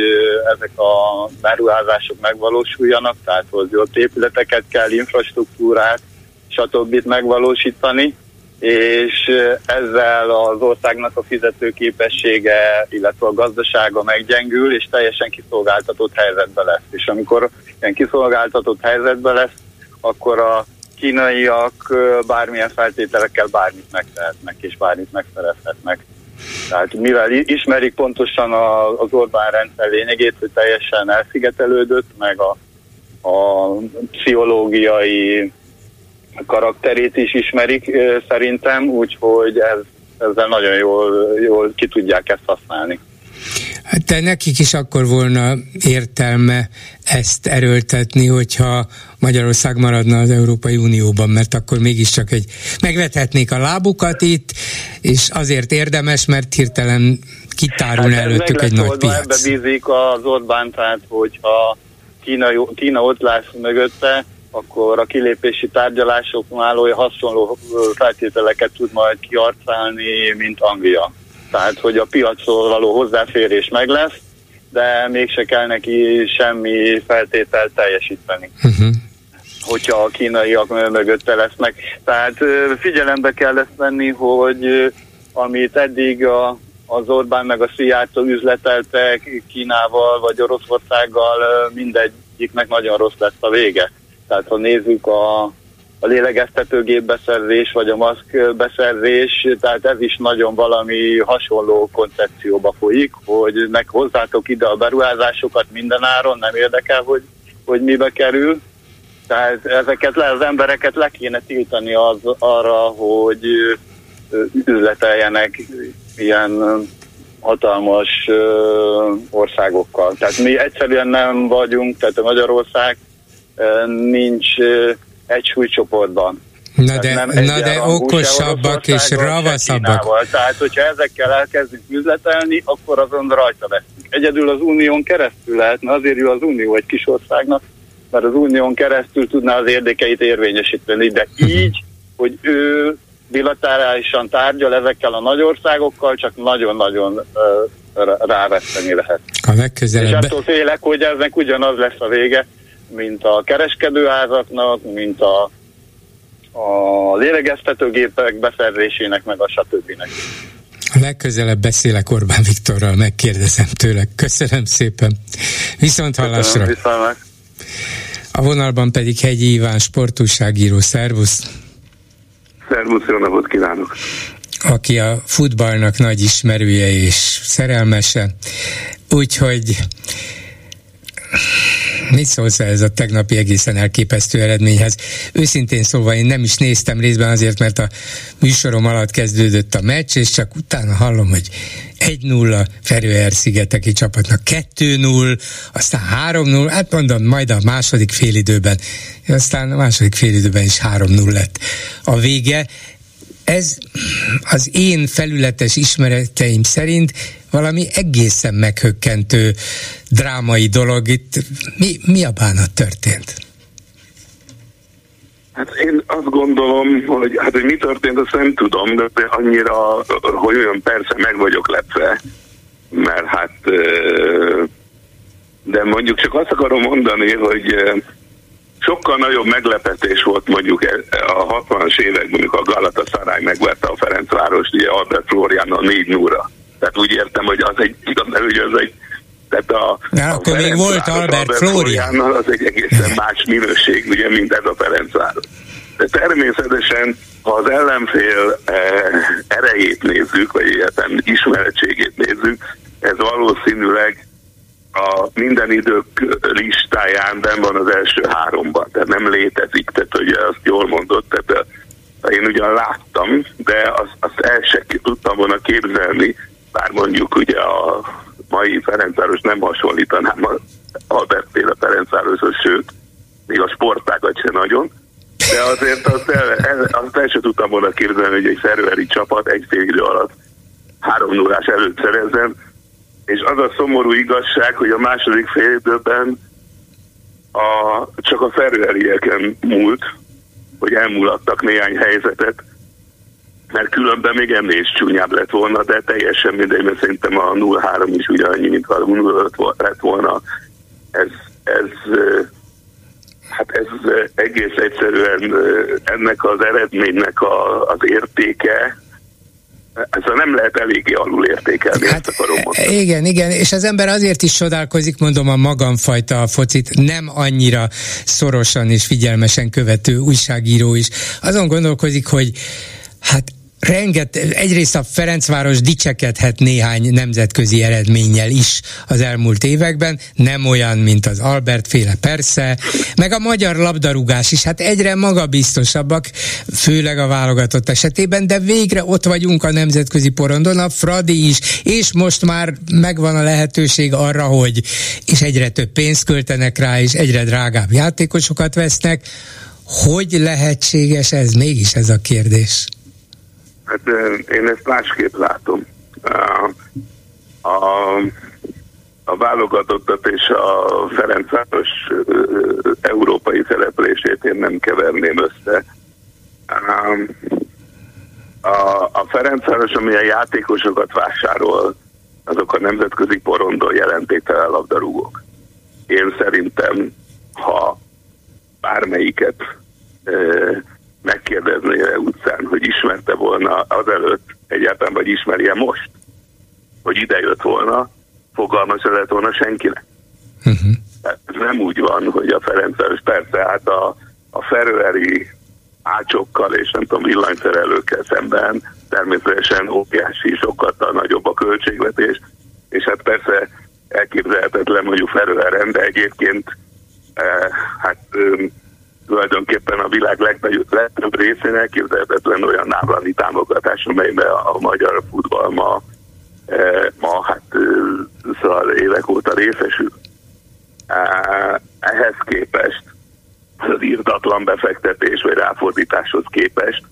ezek a beruházások megvalósuljanak, tehát hogy ott épületeket kell, infrastruktúrát, stb. megvalósítani, és ezzel az országnak a fizetőképessége, illetve a gazdasága meggyengül, és teljesen kiszolgáltatott helyzetbe lesz. És amikor ilyen kiszolgáltatott helyzetbe lesz, akkor a kínaiak bármilyen feltételekkel bármit megtehetnek és bármit megszerezhetnek. Tehát mivel ismerik pontosan a, az Orbán rendszer lényegét, hogy teljesen elszigetelődött, meg a, a pszichológiai karakterét is ismerik szerintem, úgyhogy ez, ezzel nagyon jól, jól ki tudják ezt használni. Hát de nekik is akkor volna értelme ezt erőltetni, hogyha Magyarország maradna az Európai Unióban, mert akkor mégiscsak egy megvethetnék a lábukat itt, és azért érdemes, mert hirtelen kitárul hát előttük egy nagy piac. Ebbe bízik az Orbán, tehát hogyha Kína, Kína ott lesz mögötte, akkor a kilépési tárgyalásoknál olyan hasonló feltételeket tud majd kiarcálni, mint Anglia tehát hogy a piacról való hozzáférés meg lesz, de mégse kell neki semmi feltételt teljesíteni. Uh-huh hogyha a kínaiak mögötte lesznek. Tehát figyelembe kell ezt venni, hogy amit eddig a, az Orbán meg a Szijjártó üzleteltek Kínával vagy Oroszországgal, mindegyiknek nagyon rossz lesz a vége. Tehát ha nézzük a, a lélegeztetőgép beszerzés, vagy a maszk beszerzés, tehát ez is nagyon valami hasonló koncepcióba folyik, hogy meg hozzátok ide a beruházásokat minden áron, nem érdekel, hogy, hogy mibe kerül, Tehát ezeket le, az embereket le kéne tiltani az, arra, hogy üzleteljenek ilyen hatalmas országokkal. Tehát mi egyszerűen nem vagyunk, tehát a Magyarország nincs egy súlycsoportban. Na de, na de okosabbak és ravaszabbak. Tehát, hogyha ezekkel elkezdünk üzletelni, akkor azon rajta leszünk. Egyedül az unión keresztül lehetne, azért jó az unió egy kis országnak, mert az unión keresztül tudná az érdekeit érvényesíteni, de mhm. így, hogy ő bilaterálisan tárgyal ezekkel a nagy országokkal, csak nagyon-nagyon ráveszteni lehet. A legközelebb... És attól félek, hogy eznek ugyanaz lesz a vége, mint a kereskedőházaknak, mint a a lélegeztetőgépek beszerzésének, meg a stb. A legközelebb beszélek Orbán Viktorral, megkérdezem tőle. Köszönöm szépen. Viszont hallásra. Köszönöm, a vonalban pedig Hegyi Iván, sportúságíró. Szervusz! Szervusz, jó napot kívánok! Aki a futballnak nagy ismerője és szerelmese. Úgyhogy Mit szólsz ez a tegnapi egészen elképesztő eredményhez? Őszintén szólva én nem is néztem részben azért, mert a műsorom alatt kezdődött a meccs, és csak utána hallom, hogy 1-0 Ferőer szigeteki csapatnak 2-0, aztán 3-0, hát mondom, majd a második félidőben, aztán a második félidőben is 3-0 lett a vége. Ez az én felületes ismereteim szerint valami egészen meghökkentő drámai dolog. Itt mi, mi a bánat történt? Hát én azt gondolom, hogy, hát, hogy mi történt, azt nem tudom, de annyira, hogy olyan persze meg vagyok lepve, mert hát de mondjuk csak azt akarom mondani, hogy sokkal nagyobb meglepetés volt mondjuk e, a 60-as évek, mondjuk a Galatasaray megverte a Ferencvárost, ugye Albert Floriano 4 0 Tehát úgy értem, hogy az egy, hogy az egy tehát a, akkor a még volt Albert, Albert Florian. az egy egészen más minőség, ugye, mint ez a Ferencváros. De természetesen, ha az ellenfél eh, erejét nézzük, vagy illetve ismeretségét nézzük, ez valószínűleg a minden idők listáján ben van az első háromban, tehát nem létezik, tehát ugye azt jól mondott, tehát én ugyan láttam, de azt, azt el se tudtam volna képzelni, bár mondjuk ugye a mai Ferencváros nem hasonlítanám a Albert Féle Ferencvároshoz, sőt, még a sportágat se nagyon, de azért azt el, el, azt el sem tudtam volna képzelni, hogy egy szerveri csapat egy fél idő alatt három nullás előtt szerezzen, és az a szomorú igazság, hogy a második fél időben a, csak a ferőerieken múlt, hogy elmúlattak néhány helyzetet, mert különben még ennél is csúnyább lett volna, de teljesen mindegy, mert szerintem a 0-3 is ugyanannyi, mint a 0 lett volna. Ez, ez, hát ez egész egyszerűen ennek az eredménynek a, az értéke, ezzel nem lehet eléggé alul értékelni, hát, ezt akarom mondani. Igen, igen, és az ember azért is csodálkozik, mondom a magamfajta a focit, nem annyira szorosan és figyelmesen követő újságíró is. Azon gondolkozik, hogy hát renget, egyrészt a Ferencváros dicsekedhet néhány nemzetközi eredménnyel is az elmúlt években, nem olyan, mint az Albert féle persze, meg a magyar labdarúgás is, hát egyre magabiztosabbak, főleg a válogatott esetében, de végre ott vagyunk a nemzetközi porondon, a Fradi is, és most már megvan a lehetőség arra, hogy és egyre több pénzt költenek rá, és egyre drágább játékosokat vesznek, hogy lehetséges ez? Mégis ez a kérdés. Hát én ezt másképp látom. A, a, válogatottat és a Ferencváros európai szereplését én nem keverném össze. A, a Ferencváros, ami a játékosokat vásárol, azok a nemzetközi porondon jelentéktelen labdarúgók. Én szerintem, ha bármelyiket megkérdezné utcán, hogy ismerte volna azelőtt egyáltalán, vagy ismerje most, hogy ide jött volna, fogalma se lett volna senkinek. Uh-huh. ez nem úgy van, hogy a Ferencváros persze hát a, a ferőeri ácsokkal és nem tudom villanyszerelőkkel szemben természetesen óriási, sokkal nagyobb a költségvetés, és hát persze elképzelhetetlen mondjuk ferőeren, de egyébként eh, hát tulajdonképpen a világ legnagyobb, legtöbb részén elképzelhetetlen olyan állami támogatás, amelyben a magyar futball ma, e, ma hát e, szóval évek óta részesül. E, ehhez képest az írtatlan befektetés vagy ráfordításhoz képest,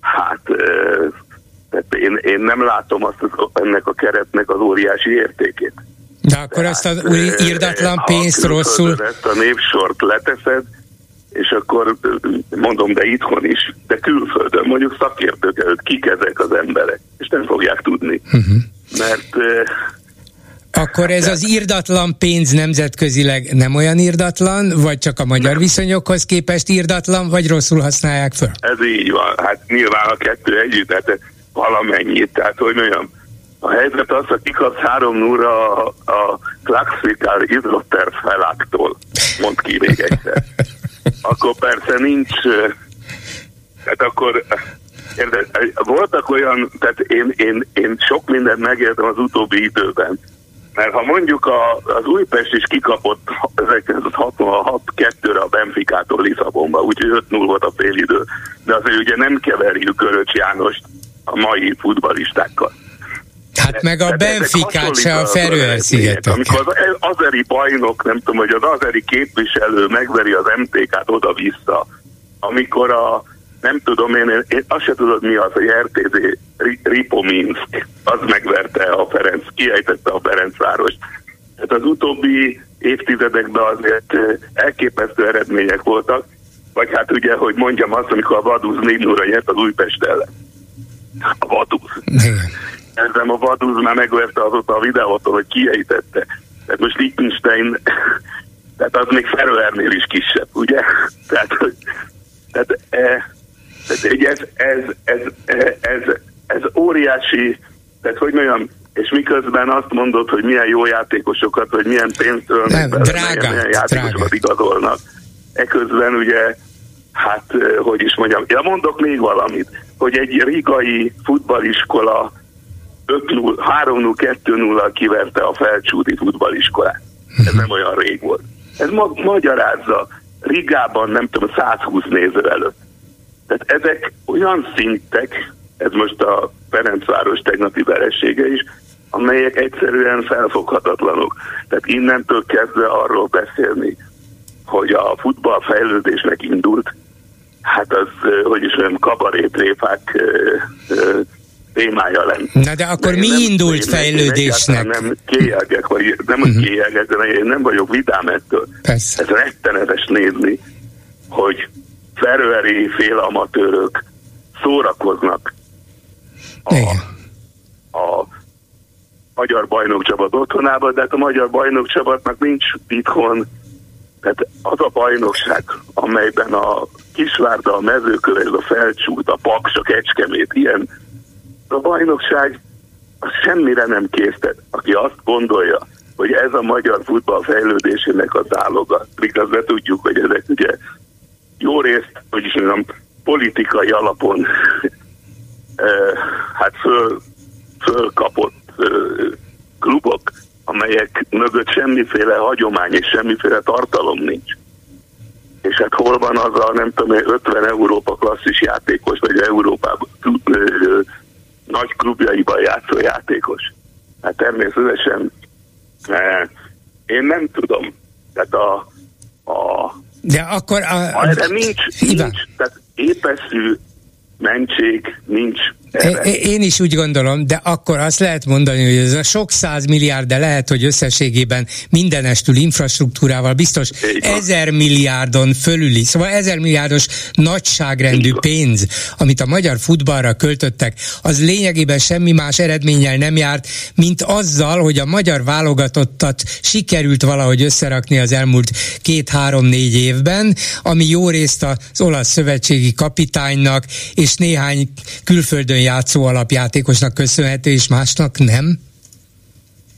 hát tehát én, én nem látom azt az, ennek a keretnek az óriási értékét. De akkor Tehát, azt az írdatlan pénzt rosszul... Ezt a névsort leteszed, és akkor mondom, de itthon is, de külföldön, mondjuk szakértők előtt kik ezek az emberek, és nem fogják tudni. Uh-huh. Mert akkor ez az írdatlan pénz nemzetközileg nem olyan írdatlan, vagy csak a magyar nem. viszonyokhoz képest írdatlan, vagy rosszul használják föl? Ez így van. Hát nyilván a kettő együtt, tehát valamennyit. Tehát, hogy mondjam, a helyzet az, hogy kikapsz három óra a, a Klaxvikál Idrotter feláktól, mond ki még egyszer. Akkor persze nincs, tehát akkor érde, voltak olyan, tehát én, én, én sok mindent megértem az utóbbi időben, mert ha mondjuk a, az Újpest is kikapott 1966-2-re a Benficától Lisszabonba, úgyhogy 5-0 volt a félidő, de azért ugye nem keverjük Köröcs Jánost a mai futbalistákkal. Hát meg a Benficát se a Ferőer-szigetek. Amikor az azeri bajnok, nem tudom, hogy az azeri képviselő megveri az MTK-t oda-vissza, amikor a nem tudom, én, én azt se tudod mi az, hogy RTZ Ripominsk, az megverte a Ferenc, kiejtette a Ferencváros. Tehát az utóbbi évtizedekben azért elképesztő eredmények voltak, vagy hát ugye, hogy mondjam azt, amikor a Vaduz 4 0 nyert az Újpest ellen. A Vaduz. Ezzel a Vaduz már megverte azóta a videót, hogy kiejtette. Tehát most Liechtenstein, tehát az még Ferőernél is kisebb, ugye? Tehát, tehát e, tehát ez, ez, ez, ez, ez óriási, tehát hogy mondjam, és miközben azt mondod, hogy milyen jó játékosokat, vagy milyen pénzt ölnek drága, milyen játékosokat drága. igazolnak. Eközben ugye, hát, hogy is mondjam, ja mondok még valamit, hogy egy rigai futbaliskola 3-0-2-0-al kiverte a felcsúti futbaliskolát. Ez nem olyan rég volt. Ez ma- magyarázza Rigában, nem tudom, 120 néző előtt tehát ezek olyan szintek, ez most a Ferencváros tegnapi veressége is, amelyek egyszerűen felfoghatatlanok. Tehát innentől kezdve arról beszélni, hogy a futball fejlődésnek indult, hát az, hogy is olyan kabarétréfák témája lenne. Na de akkor de mi nem, indult én, fejlődésnek? Én nem kéjelgek, vagy nem, uh-huh. kéjelgek, de én nem vagyok vidám ettől. Persze. Ez rettenetes nézni, hogy ferőeri félamatőrök szórakoznak a, a magyar bajnokcsapat otthonában, de hát a magyar bajnokcsapatnak nincs itthon, tehát az a bajnokság, amelyben a Kisvárda, a Mezőköves, a Felcsút, a Paks, a Kecskemét, ilyen, a bajnokság az semmire nem késztet. Aki azt gondolja, hogy ez a magyar futball fejlődésének az áloga, mikor be tudjuk, hogy ezek ugye jó részt, hogy is mondjam, politikai alapon hát föl, fölkapott klubok, amelyek mögött semmiféle hagyomány és semmiféle tartalom nincs. És hát hol van az a, nem tudom, 50 Európa klasszis játékos, vagy Európában nagy klubjaiban játszó játékos? Hát természetesen én nem tudom. Tehát a, a de akkor... A, a, de nincs, nincs, tehát épeszű mentség, nincs én is úgy gondolom, de akkor azt lehet mondani, hogy ez a sok száz milliárd, de lehet, hogy összességében mindenestül infrastruktúrával biztos ezer milliárdon fölüli, szóval ezer milliárdos nagyságrendű pénz, amit a magyar futballra költöttek, az lényegében semmi más eredménnyel nem járt, mint azzal, hogy a magyar válogatottat sikerült valahogy összerakni az elmúlt két-három-négy évben, ami jó részt az olasz szövetségi kapitánynak és néhány külföldön játszó alapjátékosnak köszönhető, és másnak nem?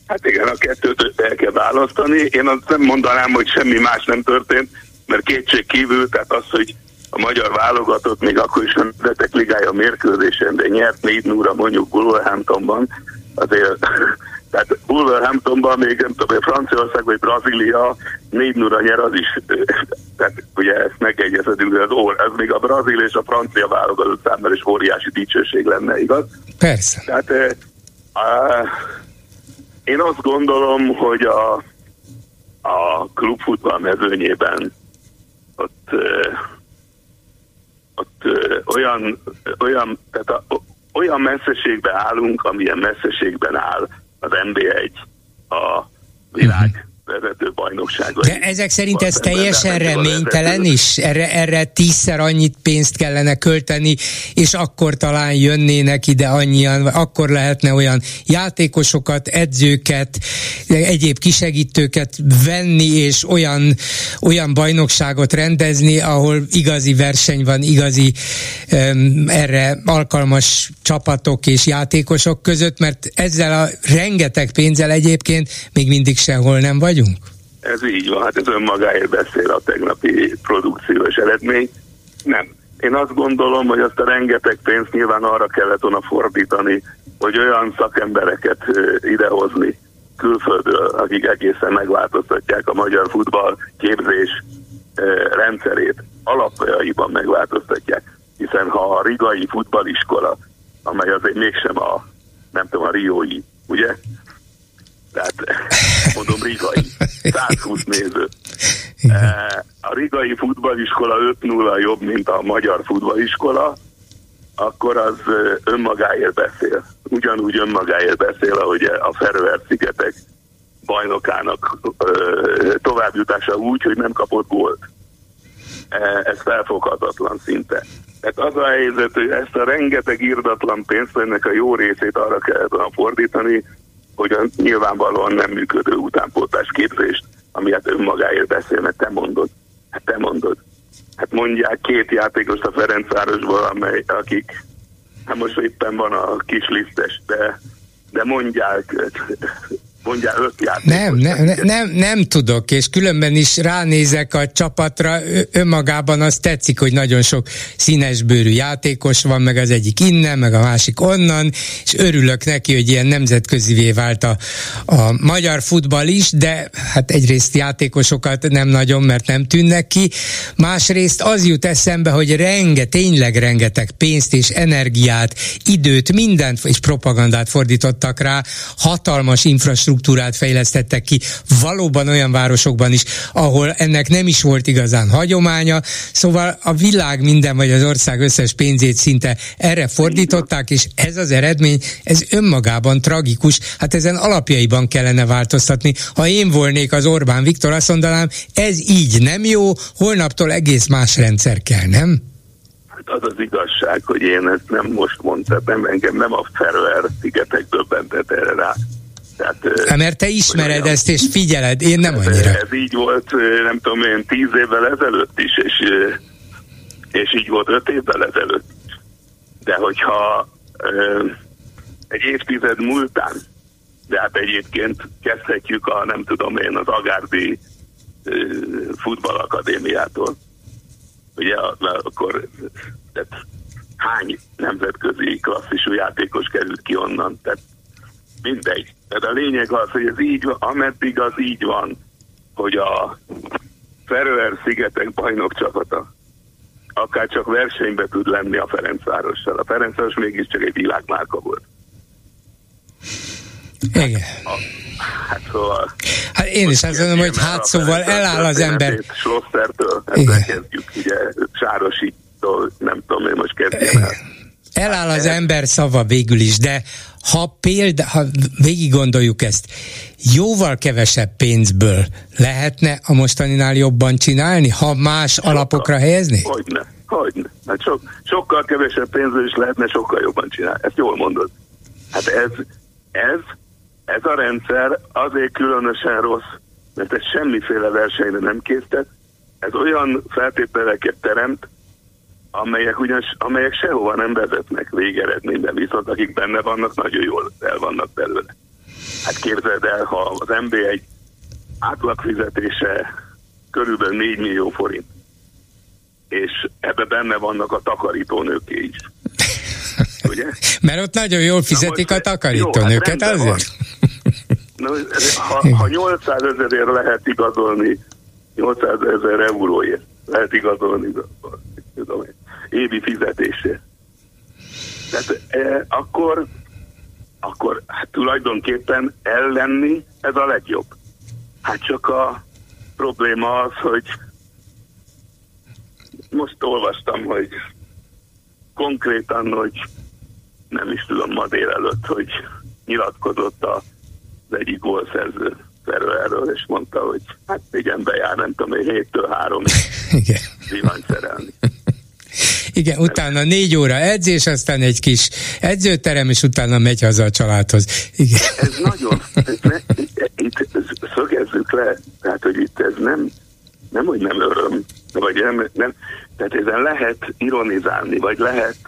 Hát igen, a kettőt el kell választani. Én azt nem mondanám, hogy semmi más nem történt, mert kétség kívül, tehát az, hogy a magyar válogatott még akkor is nem vetek ligája mérkőzésen, de nyert négy núra mondjuk Wolverhamptonban, azért Tehát Wolverhamptonban még nem tudom, Franciaország vagy Brazília 4 0 nyer, az is, tehát ugye ezt megegyezhetünk, hogy az, az még a brazil és a francia válogatott számára is óriási dicsőség lenne, igaz? Persze. Tehát uh, én azt gondolom, hogy a, a klubfutball mezőnyében ott, uh, ott uh, olyan, olyan, tehát a, olyan messzeségben állunk, amilyen messzeségben áll az NB1 a világ vezető bajnoksága. De ezek szerint ez teljesen reménytelen is? Erre, erre tízszer annyit pénzt kellene költeni, és akkor talán jönnének ide annyian, akkor lehetne olyan játékosokat, edzőket, egyéb kisegítőket venni, és olyan, olyan bajnokságot rendezni, ahol igazi verseny van, igazi um, erre alkalmas csapatok és játékosok között, mert ezzel a rengeteg pénzzel egyébként még mindig sehol nem vagyunk vagyunk? Ez így van, hát ez önmagáért beszél a tegnapi produkciós eredmény. Nem. Én azt gondolom, hogy azt a rengeteg pénzt nyilván arra kellett volna fordítani, hogy olyan szakembereket idehozni külföldről, akik egészen megváltoztatják a magyar futball képzés rendszerét, alapjaiban megváltoztatják. Hiszen ha a rigai futballiskola, amely azért mégsem a, nem tudom, a riói, ugye, tehát mondom rigai, 120 néző. A rigai futballiskola 5-0 jobb, mint a magyar futballiskola, akkor az önmagáért beszél. Ugyanúgy önmagáért beszél, ahogy a Feröer-szigetek bajnokának továbbjutása úgy, hogy nem kapott gólt. Ez felfoghatatlan szinte. Tehát az a helyzet, hogy ezt a rengeteg írdatlan pénzt, ennek a jó részét arra kellett volna fordítani, hogy a nyilvánvalóan nem működő utánpótlás képzést, ami hát önmagáért beszél, mert te mondod. Hát te mondod. Hát mondják két játékost a Ferencvárosból, amely, akik, hát most éppen van a kis lisztes, de, de mondják, mondja öt játékos. Nem, nem, nem, nem, nem tudok, és különben is ránézek a csapatra, önmagában az tetszik, hogy nagyon sok színesbőrű játékos van, meg az egyik innen, meg a másik onnan, és örülök neki, hogy ilyen nemzetközivé vált a, a magyar futball is, de hát egyrészt játékosokat nem nagyon, mert nem tűnnek ki, másrészt az jut eszembe, hogy renge, tényleg rengeteg pénzt és energiát, időt, mindent és propagandát fordítottak rá, hatalmas infrastruktúrát, infrastruktúrát fejlesztettek ki, valóban olyan városokban is, ahol ennek nem is volt igazán hagyománya, szóval a világ minden, vagy az ország összes pénzét szinte erre fordították, és ez az eredmény, ez önmagában tragikus, hát ezen alapjaiban kellene változtatni. Ha én volnék az Orbán Viktor, azt mondanám, ez így nem jó, holnaptól egész más rendszer kell, nem? Hát az az igazság, hogy én ezt nem most mondtam, nem engem nem a Feröer szigetek döbbentett erre rá, tehát, Há, mert te ismered ezt, és figyeled, én nem annyira. Ez így volt, nem tudom én, tíz évvel ezelőtt is, és, és így volt öt évvel ezelőtt. De hogyha egy évtized múltán, de hát egyébként kezdhetjük a, nem tudom én, az Agárdi futballakadémiától. Ugye akkor tehát hány nemzetközi klasszisú játékos került ki onnan, tehát mindegy. Tehát a lényeg az, hogy ez így van, ameddig az így van, hogy a Feröer szigetek bajnok csapata akár csak versenybe tud lenni a Ferencvárossal. A Ferencváros mégiscsak egy világmárka volt. Igen. A, hát szóval... Hát én is azt mondom, hogy hát szóval eláll az ember... Schlossertől, ezzel kezdjük, ugye, Sárosítól, nem tudom, én most kezdjem el. Eláll az ember szava végül is, de ha példa, ha végig gondoljuk ezt, jóval kevesebb pénzből lehetne a mostaninál jobban csinálni, ha más sokkal, alapokra helyezni? Hogyne, hogyne. Hát sok, sokkal kevesebb pénzből is lehetne sokkal jobban csinálni. Ezt jól mondod. Hát ez, ez, ez a rendszer azért különösen rossz, mert ez semmiféle versenyre nem késztet, ez olyan feltételeket teremt, amelyek ugyanis, amelyek sehova nem vezetnek végeredményben, viszont akik benne vannak, nagyon jól el vannak belőle. Hát képzeld el, ha az MB egy átlagfizetése körülbelül 4 millió forint, és ebbe benne vannak a takarítónőké is. Ugye? Mert ott nagyon jól fizetik most, a takarítónőket, hát azért? ha, ha 800 ezerért lehet igazolni, 800 ezer euróért lehet igazolni, évi fizetésért. Tehát e, akkor, akkor hát tulajdonképpen ellenni ez a legjobb. Hát csak a probléma az, hogy most olvastam, hogy konkrétan, hogy nem is tudom ma délelőtt, hogy nyilatkozott az egyik gólszerző erről, és mondta, hogy hát igen, bejár, nem tudom, hogy héttől három igen. szerelni. Igen, utána négy óra edzés, aztán egy kis edzőterem, és utána megy haza a családhoz. Igen. Ez nagyon, ez ne, itt szögezzük le, tehát, hogy itt ez nem, nem, hogy nem öröm, vagy nem, nem, tehát ezen lehet ironizálni, vagy lehet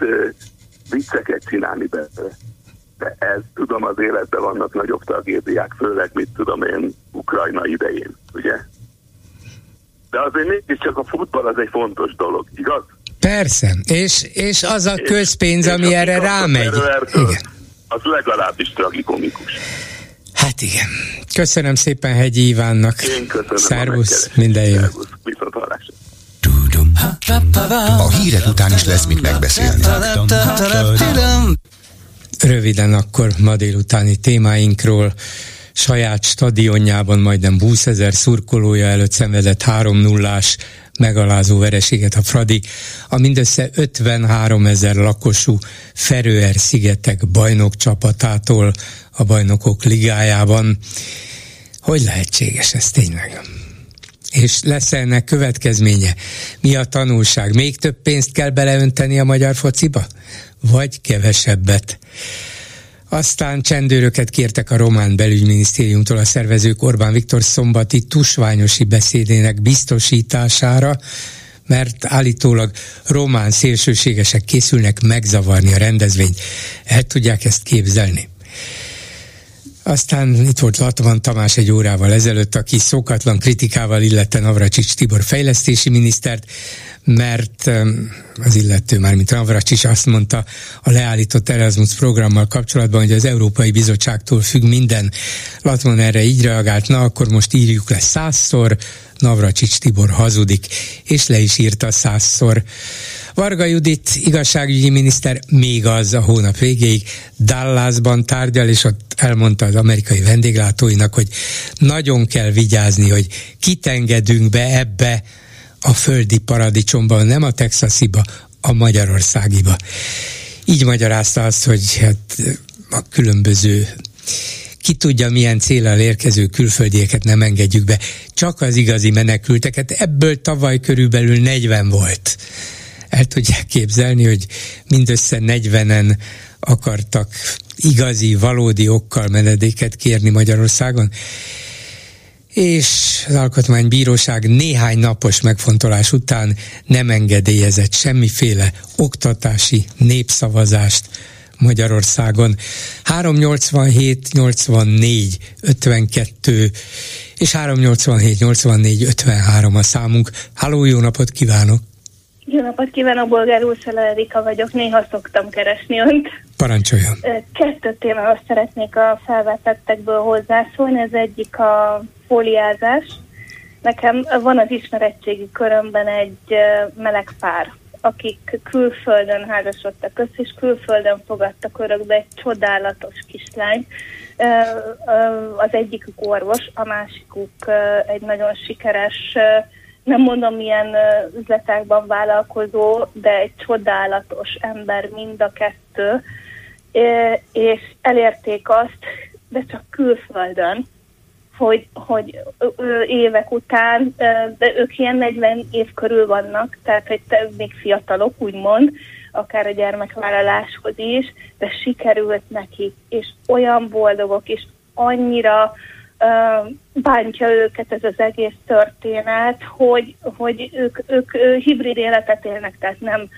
vicceket csinálni belőle. De ez, tudom, az életben vannak nagyobb tragédiák, főleg, mit tudom én, Ukrajna idején, ugye? De azért mégiscsak a futball az egy fontos dolog, igaz? Persze, és, és az a közpénz, és, ami és erre rámegy. Igen. Az legalábbis tragikomikus. Hát igen. Köszönöm szépen Hegyi Ivánnak. Én köszönöm Szervusz, minden jó. A hírek után is lesz mit megbeszélni. Röviden akkor ma délutáni témáinkról saját stadionjában majdnem 20 ezer szurkolója előtt szenvedett 3 0 megalázó vereséget a Fradi, a mindössze 53 ezer lakosú Ferőer szigetek bajnok csapatától a bajnokok ligájában. Hogy lehetséges ez tényleg? És lesz ennek következménye? Mi a tanulság? Még több pénzt kell beleönteni a magyar fociba? Vagy kevesebbet? Aztán csendőröket kértek a román belügyminisztériumtól a szervezők Orbán Viktor szombati tusványosi beszédének biztosítására, mert állítólag román szélsőségesek készülnek megzavarni a rendezvényt. El tudják ezt képzelni? Aztán itt volt Latman Tamás egy órával ezelőtt, aki szokatlan kritikával illette Navracsics Tibor fejlesztési minisztert, mert az illető már, mint Navracsics azt mondta a leállított Erasmus programmal kapcsolatban, hogy az Európai Bizottságtól függ minden. Latman erre így reagált, na akkor most írjuk le százszor, Navracsics Tibor hazudik, és le is írta százszor. Varga Judit igazságügyi miniszter még az a hónap végéig Dallasban tárgyal, és ott elmondta az amerikai vendéglátóinak, hogy nagyon kell vigyázni, hogy kitengedünk be ebbe a földi paradicsomba, nem a texasiba, a magyarországiba. Így magyarázta azt, hogy hát a különböző ki tudja milyen célral érkező külföldieket nem engedjük be. Csak az igazi menekülteket, ebből tavaly körülbelül 40 volt. El tudják képzelni, hogy mindössze 40-en akartak igazi, valódi okkal menedéket kérni Magyarországon és az Alkotmánybíróság néhány napos megfontolás után nem engedélyezett semmiféle oktatási népszavazást Magyarországon. 387 84 52 és 387 84 53 a számunk. Háló, jó napot kívánok! Jó napot kívánok, Bolgár úr, Erika vagyok, néha szoktam keresni önt. Parancsoljon. Kettő témához szeretnék a felvetettekből hozzászólni, ez egyik a fóliázás. Nekem van az ismerettségi körömben egy meleg pár, akik külföldön házasodtak össze, és külföldön fogadtak örökbe egy csodálatos kislány. Az egyikük orvos, a másikuk egy nagyon sikeres nem mondom milyen üzletekben vállalkozó, de egy csodálatos ember mind a kettő, és elérték azt, de csak külföldön, hogy, hogy évek után, de ők ilyen 40 év körül vannak, tehát hogy még fiatalok, úgymond, akár a gyermekvállaláshoz is, de sikerült nekik, és olyan boldogok, és annyira bántja őket ez az egész történet, hogy, hogy ők, ők hibrid életet élnek, tehát nem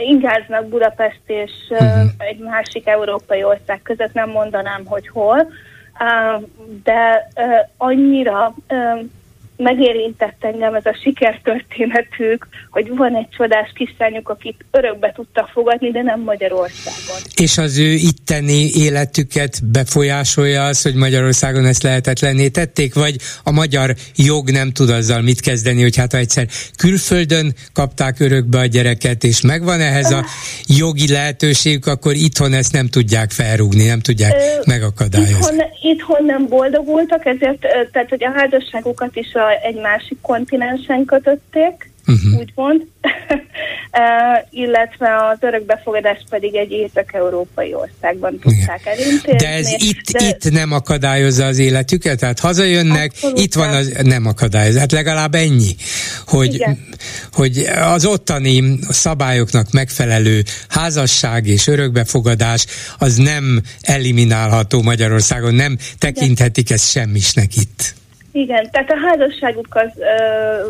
ingáznak Budapest és uh-huh. egy másik európai ország között, nem mondanám, hogy hol, de annyira megérintett engem ez a sikertörténetük, hogy van egy csodás kislányuk, akit örökbe tudta fogadni, de nem Magyarországon. És az ő itteni életüket befolyásolja az, hogy Magyarországon ezt lehetetlenné tették, vagy a magyar jog nem tud azzal mit kezdeni, hogy hát ha egyszer külföldön kapták örökbe a gyereket, és megvan ehhez a jogi lehetőségük, akkor itthon ezt nem tudják felrúgni, nem tudják Ö, megakadályozni. Itthon, itthon nem boldogultak, ezért tehát, hogy a házasságukat is a egy másik kontinensen kötötték, uh-huh. úgymond, uh, illetve az örökbefogadás pedig egy észak-európai országban tudták Igen. elintézni. De ez itt, de... itt nem akadályozza az életüket? Tehát hazajönnek, Abszolút itt van az, nem akadályozza. Hát legalább ennyi, hogy, hogy az ottani szabályoknak megfelelő házasság és örökbefogadás az nem eliminálható Magyarországon, nem tekinthetik ezt semmisnek itt. Igen, tehát a házasságuk az ö,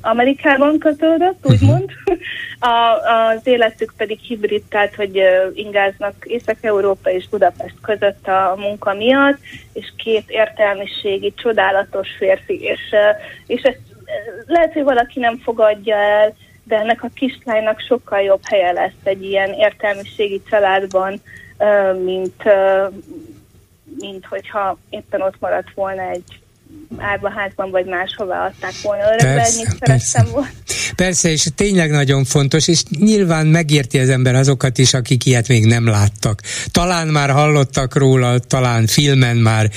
Amerikában kötődött, mhm. úgymond, a, az életük pedig hibrid, tehát hogy ingáznak Észak-Európa és Budapest között a munka miatt, és két értelmiségi, csodálatos férfi, és, és ezt lehet, hogy valaki nem fogadja el, de ennek a kislánynak sokkal jobb helye lesz egy ilyen értelmiségi családban, mint, mint hogyha éppen ott maradt volna egy árvaházban vagy máshová adták volna örökbe, persze, persze. volna. Persze, és tényleg nagyon fontos, és nyilván megérti az ember azokat is, akik ilyet még nem láttak. Talán már hallottak róla, talán filmen már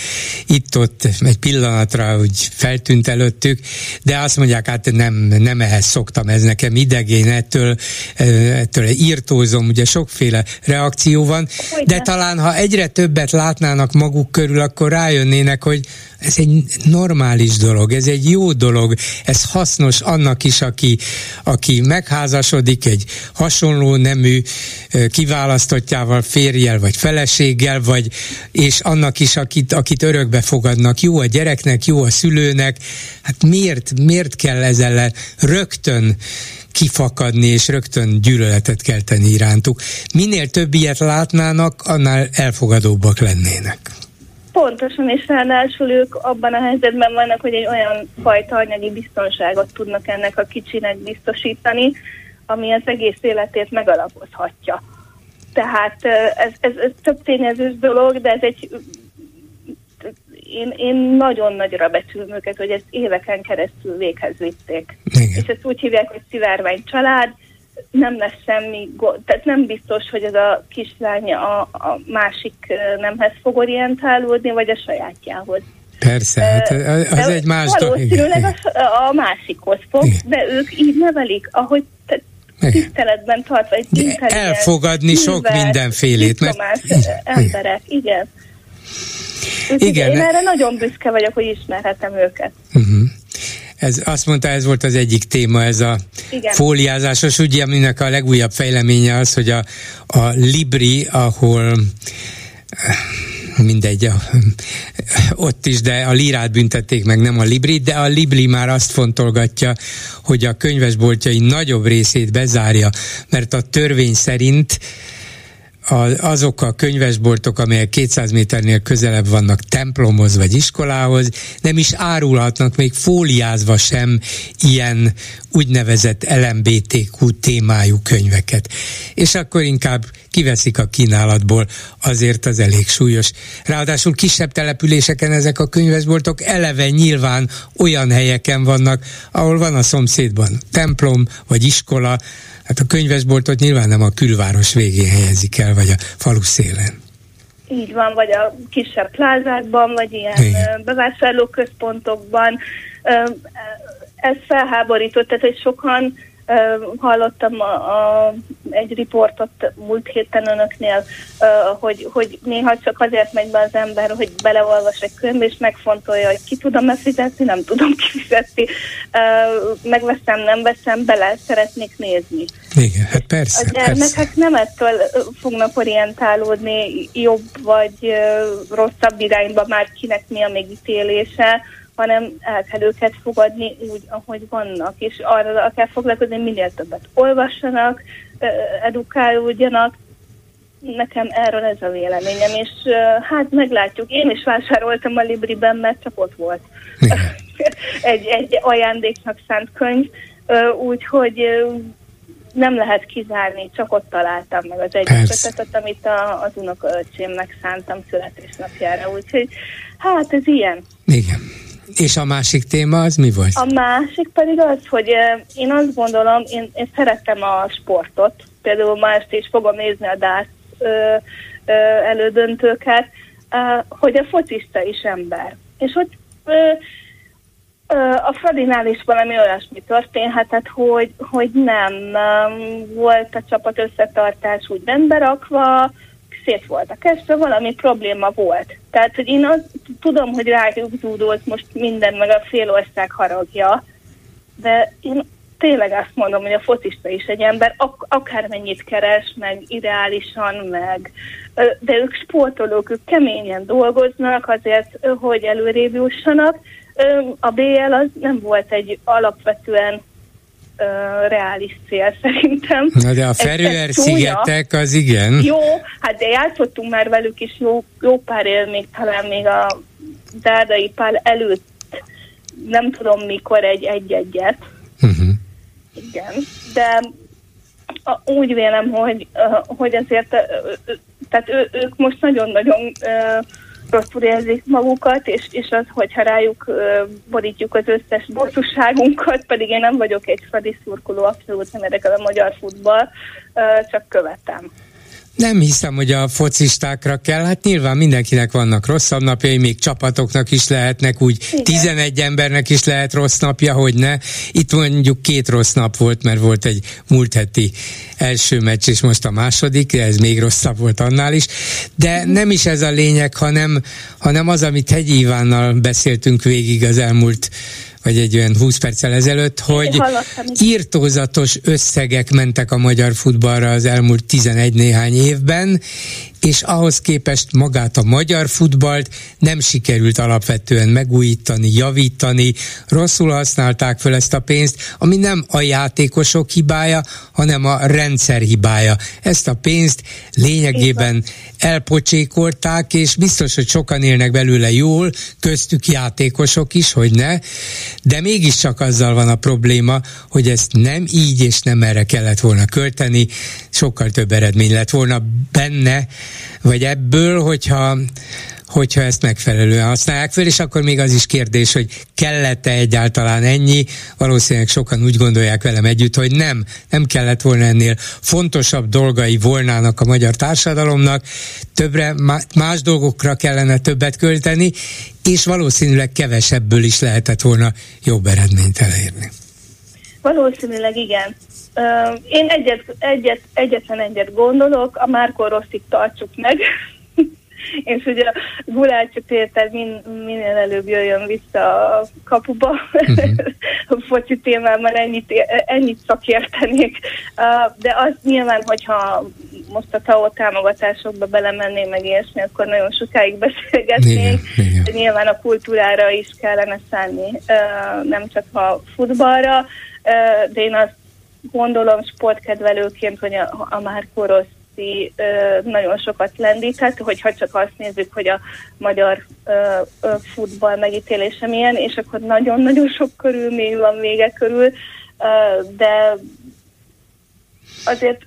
itt-ott egy pillanatra úgy feltűnt előttük, de azt mondják, hát nem, nem ehhez szoktam, ez nekem idegén, ettől, ettől írtózom, ugye sokféle reakció van, de talán ha egyre többet látnának maguk körül, akkor rájönnének, hogy ez egy normális dolog, ez egy jó dolog, ez hasznos annak is, aki, aki megházasodik egy hasonló nemű kiválasztottjával, férjel vagy feleséggel, vagy és annak is, akit, akit örökbe fogadnak. Jó a gyereknek, jó a szülőnek. Hát miért, miért kell ezzel rögtön kifakadni, és rögtön gyűlöletet kell tenni irántuk. Minél több ilyet látnának, annál elfogadóbbak lennének. Pontosan, és ráadásul ők abban a helyzetben vannak, hogy egy olyan fajta anyagi biztonságot tudnak ennek a kicsinek biztosítani, ami az egész életét megalapozhatja. Tehát ez, ez, ez több tényezős dolog, de ez egy én, én nagyon nagyra becsülöm őket, hogy ezt éveken keresztül véghez vitték. Igen. És ezt úgy hívják, hogy szivárvány család, nem lesz semmi tehát nem biztos, hogy ez a kislány a, a másik nemhez fog orientálódni, vagy a sajátjához. Persze, hát az de egy más dolog. Valószínűleg a, a másikhoz fog, igen. de ők így nevelik, ahogy te, tiszteletben tartva, egy Elfogadni sok mindenfélét. Mert... emberek, igen. igen. Én erre nagyon büszke vagyok, hogy ismerhetem őket. Uh-huh ez, azt mondta, ez volt az egyik téma, ez a Igen. fóliázásos, ugye, aminek a legújabb fejleménye az, hogy a, a Libri, ahol mindegy, a, ott is, de a lirát büntették meg, nem a libri, de a libri már azt fontolgatja, hogy a könyvesboltjai nagyobb részét bezárja, mert a törvény szerint azok a könyvesboltok, amelyek 200 méternél közelebb vannak templomhoz vagy iskolához, nem is árulhatnak még fóliázva sem ilyen úgynevezett LMBTQ témájú könyveket. És akkor inkább kiveszik a kínálatból, azért az elég súlyos. Ráadásul kisebb településeken ezek a könyvesboltok eleve nyilván olyan helyeken vannak, ahol van a szomszédban templom vagy iskola, Hát a könyvesboltot nyilván nem a külváros végén helyezik el, vagy a falu szélen. Így van, vagy a kisebb plázákban, vagy ilyen Igen. bevásárlóközpontokban. Ez felháborított, tehát hogy sokan hallottam a, a, egy riportot múlt héten önöknél, hogy, hogy néha csak azért megy be az ember, hogy beleolvas egy könyv, és megfontolja, hogy ki tudom-e fizetni, nem tudom kifizetni, megveszem, nem veszem, bele szeretnék nézni. Igen, hát persze. A gyermekek persze. nem ettől fognak orientálódni jobb vagy rosszabb irányba, már kinek mi a megítélése, hanem el kell őket fogadni úgy, ahogy vannak, és arra kell foglalkozni, minél többet olvassanak, edukálódjanak. Nekem erről ez a véleményem, és hát meglátjuk. Én is vásároltam a Libriben, mert csak ott volt. egy, egy ajándéknak szánt könyv, úgyhogy nem lehet kizárni, csak ott találtam meg az egyik amit a, az unokaöcsémnek szántam születésnapjára, úgyhogy hát ez ilyen. Igen. És a másik téma az mi volt? A másik pedig az, hogy én azt gondolom, én, én szeretem a sportot, például ma este is fogom nézni a DASZ elődöntőket, hogy a focista is ember. És hogy a Fradinál is valami olyasmi történhetett, hogy, hogy nem volt a csapat összetartás úgy rendbe rakva, szét volt a kezdve, valami probléma volt. Tehát, hogy én azt tudom, hogy rájuk zúdult most minden, meg a fél ország haragja, de én tényleg azt mondom, hogy a focista is egy ember, ak- akármennyit keres, meg ideálisan, meg de ők sportolók, ők keményen dolgoznak azért, hogy előrébb jussanak. A BL az nem volt egy alapvetően reális cél szerintem. Na de a Ferőer szigetek az igen. Jó, hát de játszottunk már velük is jó, jó pár él, még talán még a Dárdai Pál előtt nem tudom mikor egy egy-egyet. Uh-huh. Igen, de úgy vélem, hogy, hogy azért tehát ő, ők most nagyon-nagyon rosszul érzik magukat, és, és az, hogyha rájuk borítjuk az összes bosszúságunkat, pedig én nem vagyok egy Fradi szurkoló, abszolút nem érdekel a magyar futball, csak követem. Nem hiszem, hogy a focistákra kell. Hát nyilván mindenkinek vannak rosszabb napjai, még csapatoknak is lehetnek, úgy Igen. 11 embernek is lehet rossz napja, hogy ne. Itt mondjuk két rossz nap volt, mert volt egy múlt heti első meccs, és most a második, ez még rosszabb volt annál is. De mhm. nem is ez a lényeg, hanem, hanem az, amit Hegyi Ivánnal beszéltünk végig az elmúlt vagy egy olyan 20 perccel ezelőtt, hogy írtózatos összegek mentek a magyar futballra az elmúlt 11 néhány évben, és ahhoz képest magát a magyar futballt nem sikerült alapvetően megújítani, javítani, rosszul használták fel ezt a pénzt, ami nem a játékosok hibája, hanem a rendszer hibája. Ezt a pénzt lényegében elpocsékolták, és biztos, hogy sokan élnek belőle jól, köztük játékosok is, hogy ne, de mégiscsak azzal van a probléma, hogy ezt nem így és nem erre kellett volna költeni, sokkal több eredmény lett volna benne, vagy ebből, hogyha hogyha ezt megfelelően használják föl, és akkor még az is kérdés, hogy kellett-e egyáltalán ennyi, valószínűleg sokan úgy gondolják velem együtt, hogy nem, nem kellett volna ennél fontosabb dolgai volnának a magyar társadalomnak, többre, más dolgokra kellene többet költeni, és valószínűleg kevesebből is lehetett volna jobb eredményt elérni. Valószínűleg igen. Én egyet, egyet, egyetlen egyet gondolok, a Márkó Rosszig tartsuk meg, és ugye a Gulácsi Péter min, minél előbb jöjjön vissza a kapuba, uh-huh. a foci témában ennyit, ennyit szakértenék, de az nyilván, hogyha most a TAO támogatásokba belemennénk meg ilyesmi, akkor nagyon sokáig beszélgetnénk, igen, igen. de nyilván a kultúrára is kellene szállni, nem csak a futballra, de én azt gondolom sportkedvelőként, hogy a, a Márkó Rossi nagyon sokat lendített, hogyha csak azt nézzük, hogy a magyar futball megítélése milyen, és akkor nagyon-nagyon sok körülmény van vége körül, de azért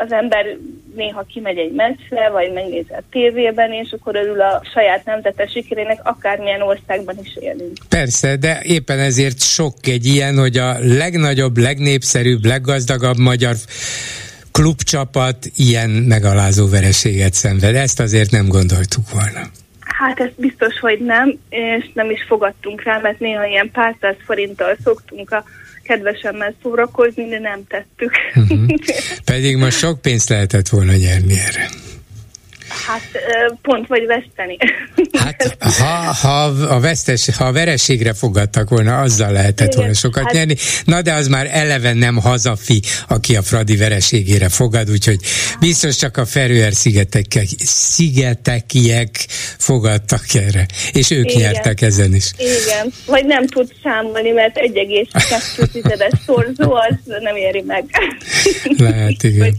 az ember néha kimegy egy meccsre, vagy megnézi a tévében, és akkor örül a saját nemzete sikerének, akármilyen országban is élünk. Persze, de éppen ezért sok egy ilyen, hogy a legnagyobb, legnépszerűbb, leggazdagabb magyar klubcsapat ilyen megalázó vereséget szenved. Ezt azért nem gondoltuk volna. Hát ezt biztos, hogy nem, és nem is fogadtunk rá, mert néha ilyen pár száz forinttal szoktunk a kedvesemmel szórakozni, de nem tettük. Uh-huh. Pedig most sok pénzt lehetett volna nyerni erre. Hát pont vagy veszteni. Hát ha, ha, a vesztes, ha a vereségre fogadtak volna, azzal lehetett volna sokat hát, nyerni. Na de az már eleven nem hazafi, aki a Fradi vereségére fogad, úgyhogy biztos csak a Ferőer szigetek, szigetekiek fogadtak erre, és ők Igen. nyertek ezen is. Igen, vagy nem tud számolni, mert 1,2 tizedes szorzó az nem éri meg. Lehet, igen.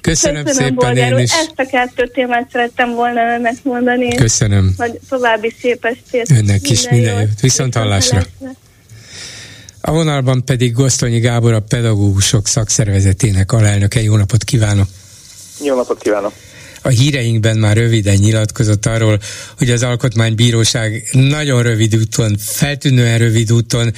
Köszönöm, Köszönöm szépen én is. Ezt a kettő témát szerettem volna önnek mondani. Köszönöm. Hogy további szép estét. Önnek is minden jót. Viszont hallásra. A vonalban pedig Gosztonyi Gábor, a pedagógusok szakszervezetének alelnöke. Jó napot kívánok! Jó napot kívánok! a híreinkben már röviden nyilatkozott arról, hogy az Alkotmánybíróság nagyon rövid úton, feltűnően rövid úton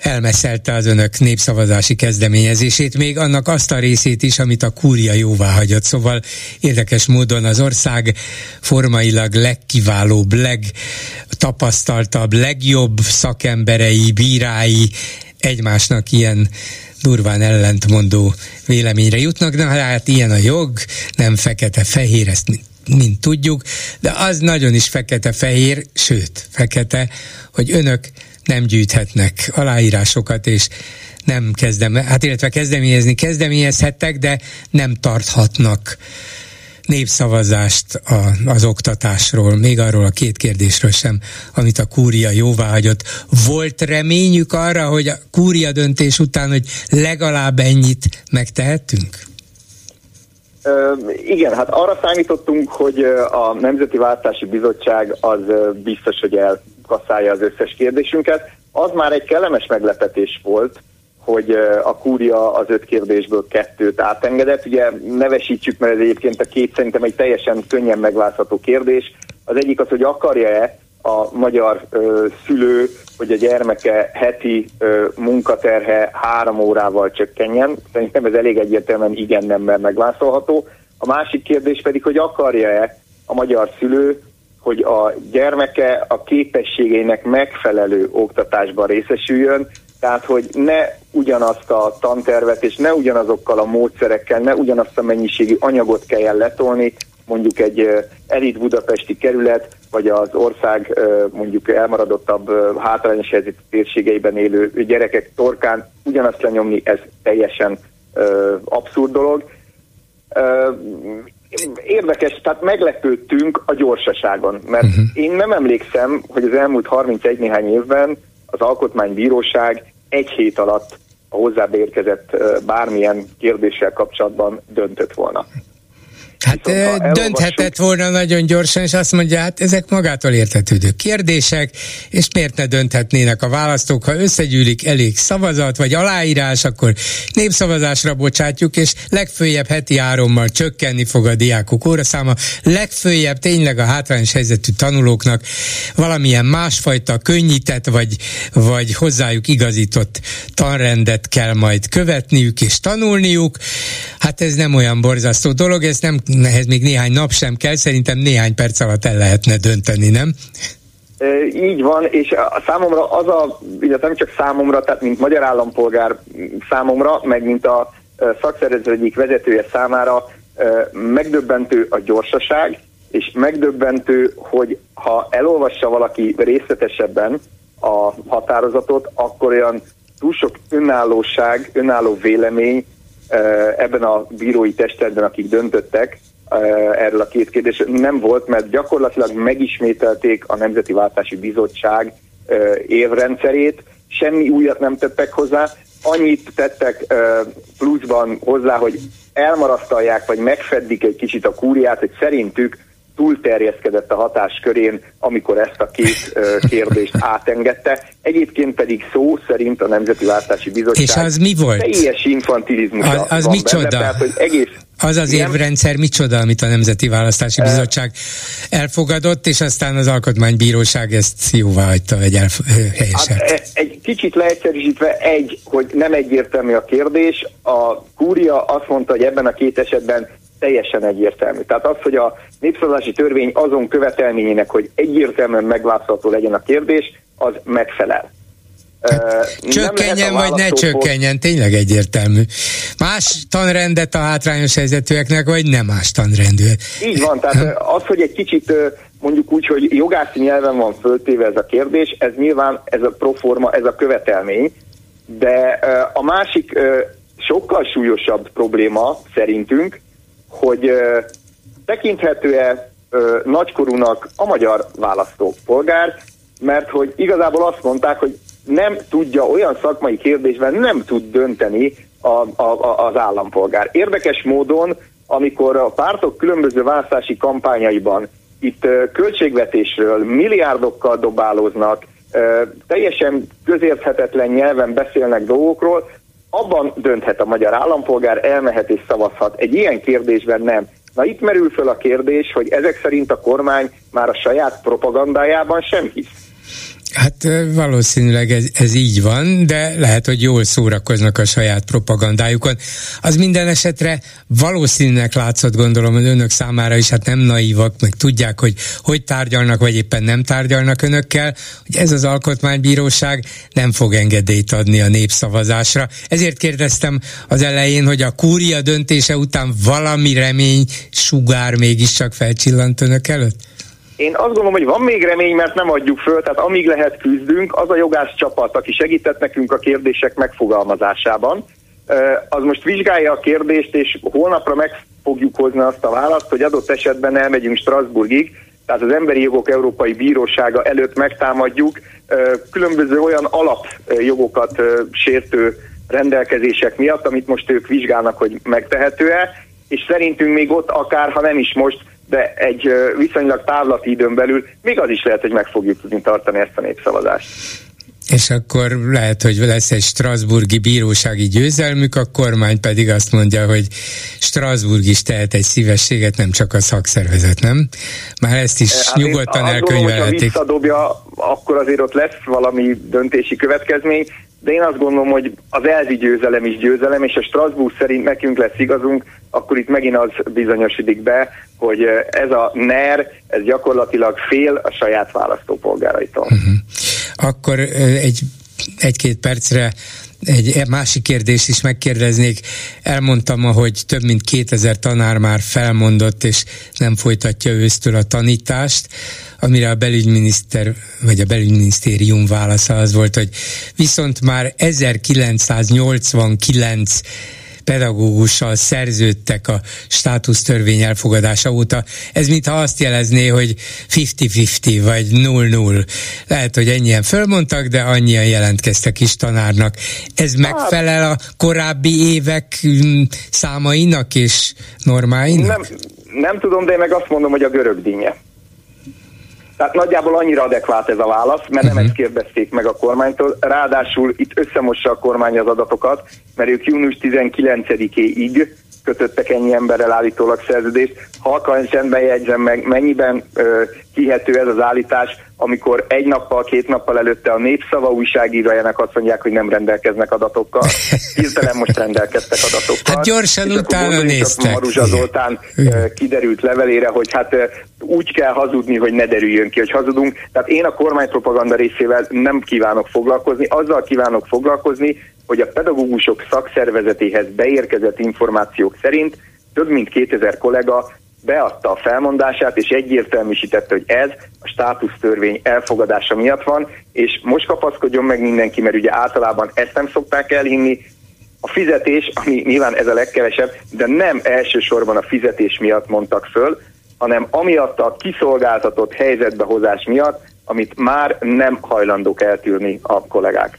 elmeszelte az önök népszavazási kezdeményezését, még annak azt a részét is, amit a kúria jóvá hagyott. Szóval érdekes módon az ország formailag legkiválóbb, legtapasztaltabb, legjobb szakemberei, bírái egymásnak ilyen durván ellentmondó véleményre jutnak, de hát ilyen a jog, nem fekete-fehér, ezt mint, tudjuk, de az nagyon is fekete-fehér, sőt, fekete, hogy önök nem gyűjthetnek aláírásokat, és nem kezdem, hát illetve kezdeményezni kezdeményezhettek, de nem tarthatnak népszavazást a, az oktatásról, még arról a két kérdésről sem, amit a kúria jóváhagyott. Volt reményük arra, hogy a kúria döntés után, hogy legalább ennyit megtehetünk? Igen, hát arra számítottunk, hogy a Nemzeti Váltási Bizottság az biztos, hogy elkasszálja az összes kérdésünket. Az már egy kellemes meglepetés volt, hogy a kúria az öt kérdésből kettőt átengedett. Ugye nevesítsük, mert ez egyébként a két szerintem egy teljesen könnyen megváltható kérdés. Az egyik az, hogy akarja-e a magyar ö, szülő, hogy a gyermeke heti ö, munkaterhe három órával csökkenjen. Szerintem ez elég egyértelműen igen nem megválaszolható. A másik kérdés pedig, hogy akarja-e a magyar szülő, hogy a gyermeke a képességeinek megfelelő oktatásban részesüljön, tehát, hogy ne ugyanazt a tantervet és ne ugyanazokkal a módszerekkel, ne ugyanazt a mennyiségű anyagot kelljen letolni, mondjuk egy elit budapesti kerület, vagy az ország mondjuk elmaradottabb hátrányos helyzetű térségeiben élő gyerekek torkán ugyanazt lenyomni, ez teljesen abszurd dolog. Érdekes, tehát meglepődtünk a gyorsaságon, mert uh-huh. én nem emlékszem, hogy az elmúlt 31 néhány évben az Alkotmánybíróság egy hét alatt a hozzábeérkezett bármilyen kérdéssel kapcsolatban döntött volna. Hát Viszont, dönthetett volna nagyon gyorsan, és azt mondja, hát ezek magától értetődő kérdések, és miért ne dönthetnének a választók, ha összegyűlik elég szavazat, vagy aláírás, akkor népszavazásra bocsátjuk, és legfőjebb heti árommal csökkenni fog a diákok óraszáma, legfőjebb tényleg a hátrányos helyzetű tanulóknak valamilyen másfajta könnyített, vagy, vagy hozzájuk igazított tanrendet kell majd követniük és tanulniuk. Hát ez nem olyan borzasztó dolog, ez nem ehhez még néhány nap sem kell, szerintem néhány perc alatt el lehetne dönteni, nem? Így van, és a számomra az a, illetve nem csak számomra, tehát mint magyar állampolgár számomra, meg mint a szakszervezet egyik vezetője számára megdöbbentő a gyorsaság, és megdöbbentő, hogy ha elolvassa valaki részletesebben a határozatot, akkor olyan túl sok önállóság, önálló vélemény ebben a bírói testületben, akik döntöttek erről a két kérdésről, nem volt, mert gyakorlatilag megismételték a Nemzeti Váltási Bizottság évrendszerét, semmi újat nem tettek hozzá, annyit tettek pluszban hozzá, hogy elmarasztalják, vagy megfeddik egy kicsit a kúriát, hogy szerintük túlterjeszkedett a hatáskörén, amikor ezt a két kérdést átengedte. Egyébként pedig szó szerint a Nemzeti Váltási Bizottság És az mi volt? teljes infantilizmus az, az van micsoda? Benne, tehát, hogy egész az az évrendszer micsoda, amit a Nemzeti Választási Bizottság elfogadott, és aztán az Alkotmánybíróság ezt jóvá hagyta, vagy elhelyesett. Hát, e, egy kicsit leegyszerűsítve egy, hogy nem egyértelmű a kérdés. A kúria azt mondta, hogy ebben a két esetben teljesen egyértelmű. Tehát az, hogy a népszavazási törvény azon követelményének, hogy egyértelműen megválaszolható legyen a kérdés, az megfelel. Csökkenjen vagy ne csökkenjen, tényleg egyértelmű. Más tanrendet a hátrányos helyzetűeknek, vagy nem más tanrendűek? Így van, tehát az, hogy egy kicsit mondjuk úgy, hogy jogászi nyelven van föltéve ez a kérdés, ez nyilván ez a proforma, ez a követelmény, de a másik sokkal súlyosabb probléma szerintünk, hogy tekinthető-e nagykorúnak a magyar választópolgár, mert hogy igazából azt mondták, hogy nem tudja olyan szakmai kérdésben nem tud dönteni, a, a, az állampolgár. Érdekes módon, amikor a pártok különböző választási kampányaiban itt költségvetésről milliárdokkal dobálóznak, teljesen közérthetetlen nyelven beszélnek dolgokról, abban dönthet a magyar állampolgár, elmehet és szavazhat. Egy ilyen kérdésben nem. Na itt merül föl a kérdés, hogy ezek szerint a kormány már a saját propagandájában sem hisz. Hát valószínűleg ez, ez így van, de lehet, hogy jól szórakoznak a saját propagandájukon. Az minden esetre valószínűnek látszott, gondolom, hogy önök számára is, hát nem naívak, meg tudják, hogy hogy tárgyalnak, vagy éppen nem tárgyalnak önökkel, hogy ez az alkotmánybíróság nem fog engedélyt adni a népszavazásra. Ezért kérdeztem az elején, hogy a kúria döntése után valami remény sugár mégiscsak felcsillant önök előtt? Én azt gondolom, hogy van még remény, mert nem adjuk föl, tehát amíg lehet küzdünk, az a jogász csapat, aki segített nekünk a kérdések megfogalmazásában, az most vizsgálja a kérdést, és holnapra meg fogjuk hozni azt a választ, hogy adott esetben elmegyünk Strasbourgig, tehát az Emberi Jogok Európai Bírósága előtt megtámadjuk különböző olyan alapjogokat sértő rendelkezések miatt, amit most ők vizsgálnak, hogy megtehető-e, és szerintünk még ott akár, ha nem is most, de egy viszonylag távlati időn belül még az is lehet, hogy meg fogjuk tudni tartani ezt a népszavazást. És akkor lehet, hogy lesz egy Strasburgi bírósági győzelmük, a kormány pedig azt mondja, hogy Strasburg is tehet egy szívességet, nem csak a szakszervezet, nem? Már ezt is hát nyugodtan elkönyvelhetik. Ha visszadobja, akkor azért ott lesz valami döntési következmény, de én azt gondolom, hogy az elvi győzelem is győzelem, és a Strasbourg szerint nekünk lesz igazunk, akkor itt megint az bizonyosodik be, hogy ez a NER, ez gyakorlatilag fél a saját választópolgáraitól. Uh-huh. Akkor egy egy-két percre egy másik kérdést is megkérdeznék. Elmondtam, hogy több mint 2000 tanár már felmondott, és nem folytatja ősztől a tanítást, amire a belügyminiszter, vagy a belügyminisztérium válasza az volt, hogy viszont már 1989 pedagógussal szerződtek a státusztörvény elfogadása óta. Ez mintha azt jelezné, hogy 50-50 vagy 0-0. Lehet, hogy ennyien fölmondtak, de annyian jelentkeztek is tanárnak. Ez megfelel a korábbi évek mm, számainak és normáinak? Nem, nem tudom, de én meg azt mondom, hogy a görög dinnye. Tehát nagyjából annyira adekvát ez a válasz, mert nem uh-huh. ezt kérdezték meg a kormánytól. Ráadásul itt összemossa a kormány az adatokat, mert ők június 19-éig kötöttek ennyi emberrel állítólag szerződést. Halkan csendben jegyzem meg, mennyiben ö, hihető ez az állítás, amikor egy nappal, két nappal előtte a népszava újságírójának azt mondják, hogy nem rendelkeznek adatokkal. Hirtelen most rendelkeztek adatokkal. Hát gyorsan utána néztek. Maruzsa Zoltán kiderült levelére, hogy hát úgy kell hazudni, hogy ne derüljön ki, hogy hazudunk. Tehát én a kormánypropaganda részével nem kívánok foglalkozni, azzal kívánok foglalkozni, hogy a pedagógusok szakszervezetéhez beérkezett információk szerint több mint 2000 kollega beadta a felmondását, és egyértelműsítette, hogy ez a státusztörvény elfogadása miatt van, és most kapaszkodjon meg mindenki, mert ugye általában ezt nem szokták elhinni, a fizetés, ami nyilván ez a legkevesebb, de nem elsősorban a fizetés miatt mondtak föl, hanem amiatt a kiszolgáltatott helyzetbehozás miatt, amit már nem hajlandók eltűrni a kollégák.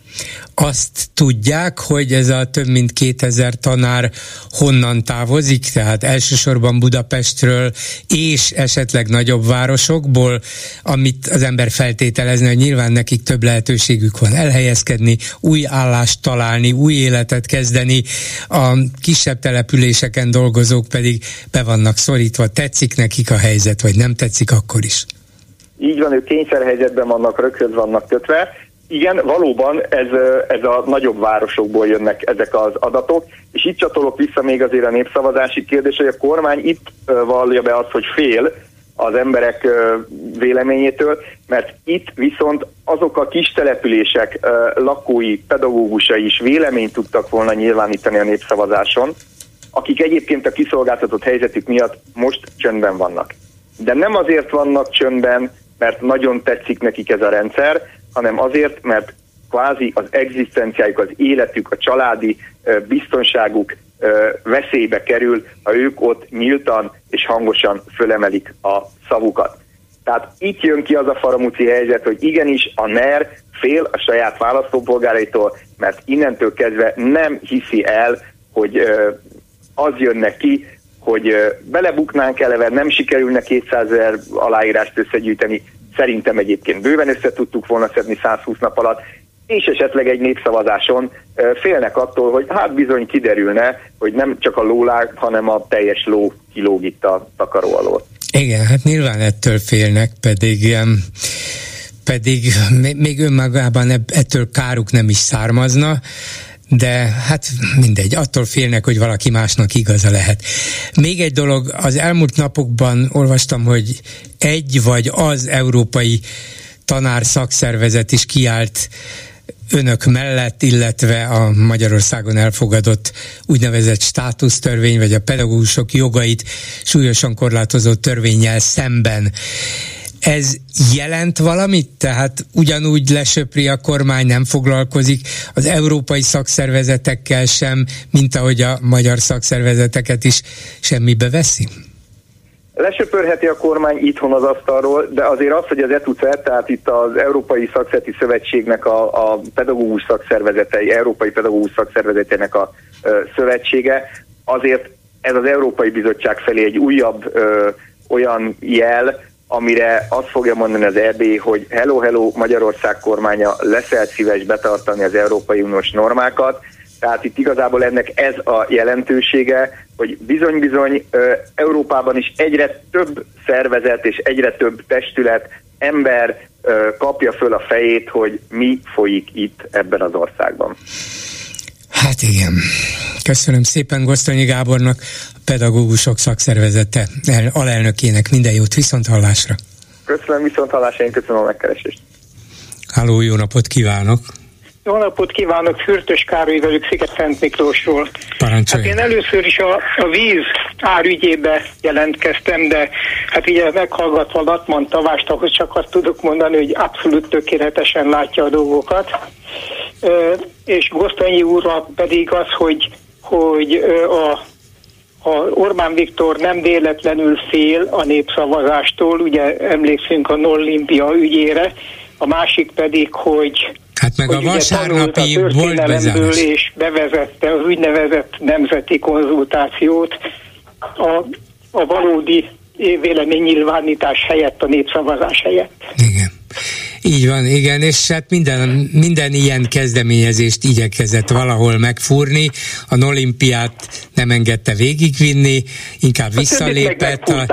Azt tudják, hogy ez a több mint 2000 tanár honnan távozik, tehát elsősorban Budapestről és esetleg nagyobb városokból, amit az ember feltételezne, hogy nyilván nekik több lehetőségük van elhelyezkedni, új állást találni, új életet kezdeni, a kisebb településeken dolgozók pedig be vannak szorítva, tetszik nekik a helyzet, vagy nem tetszik, akkor is. Így van, ők kényszerhelyzetben vannak, rögtön vannak kötve. Igen, valóban ez, ez a nagyobb városokból jönnek ezek az adatok, és itt csatolok vissza még azért a népszavazási kérdés, hogy a kormány itt vallja be azt, hogy fél az emberek véleményétől, mert itt viszont azok a kis települések lakói, pedagógusai is véleményt tudtak volna nyilvánítani a népszavazáson, akik egyébként a kiszolgáltatott helyzetük miatt most csöndben vannak. De nem azért vannak csöndben, mert nagyon tetszik nekik ez a rendszer, hanem azért, mert kvázi az egzisztenciájuk, az életük, a családi biztonságuk veszélybe kerül, ha ők ott nyíltan és hangosan fölemelik a szavukat. Tehát itt jön ki az a faramúci helyzet, hogy igenis a NER fél a saját választópolgáraitól, mert innentől kezdve nem hiszi el, hogy az jönne ki, hogy belebuknánk eleve, nem sikerülne 200 ezer aláírást összegyűjteni, szerintem egyébként bőven össze tudtuk volna szedni 120 nap alatt, és esetleg egy népszavazáson félnek attól, hogy hát bizony kiderülne, hogy nem csak a lólág, hanem a teljes ló kilóg itt a takaró alól. Igen, hát nyilván ettől félnek, pedig pedig még önmagában ettől káruk nem is származna, de hát mindegy, attól félnek, hogy valaki másnak igaza lehet. Még egy dolog, az elmúlt napokban olvastam, hogy egy vagy az európai tanár szakszervezet is kiállt önök mellett, illetve a Magyarországon elfogadott úgynevezett státusztörvény, vagy a pedagógusok jogait súlyosan korlátozó törvényel szemben. Ez jelent valamit? Tehát ugyanúgy lesöpri a kormány, nem foglalkozik az európai szakszervezetekkel sem, mint ahogy a magyar szakszervezeteket is semmibe veszi? Lesöpörheti a kormány itthon az asztalról, de azért az, hogy az ETUCER, tehát itt az Európai Szakszereti Szövetségnek a, a pedagógus szakszervezetei, Európai Pedagógus Szakszervezetének a ö, szövetsége, azért ez az Európai Bizottság felé egy újabb ö, olyan jel, amire azt fogja mondani az EB, hogy hello, hello, Magyarország kormánya leszel szíves betartani az Európai Uniós normákat, tehát itt igazából ennek ez a jelentősége, hogy bizony-bizony Európában is egyre több szervezet és egyre több testület, ember kapja föl a fejét, hogy mi folyik itt ebben az országban. Hát igen. Köszönöm szépen Gosztonyi Gábornak, a pedagógusok szakszervezete alelnökének minden jót viszont hallásra. Köszönöm viszont hallásra, én köszönöm a megkeresést. Háló, jó napot kívánok! Jó napot kívánok, Fürtös Károly velük Sziget-Szent Miklósról. Parancsolj. Hát én először is a, a víz árügyébe jelentkeztem, de hát ugye meghallgatva Latman Tavást, ahhoz csak azt tudok mondani, hogy abszolút tökéletesen látja a dolgokat. Ö, és Gosztonyi úrra pedig az, hogy, hogy a a Orbán Viktor nem véletlenül fél a népszavazástól, ugye emlékszünk a Nollimpia ügyére, a másik pedig, hogy Hát meg a vasárnapi a volt bezárás. és bevezette az úgynevezett nemzeti konzultációt a, a valódi véleménynyilvánítás helyett, a népszavazás helyett. Igen. Így van, igen, és hát minden, minden ilyen kezdeményezést igyekezett valahol megfúrni. A olimpiát nem engedte végigvinni, inkább visszalépett. A,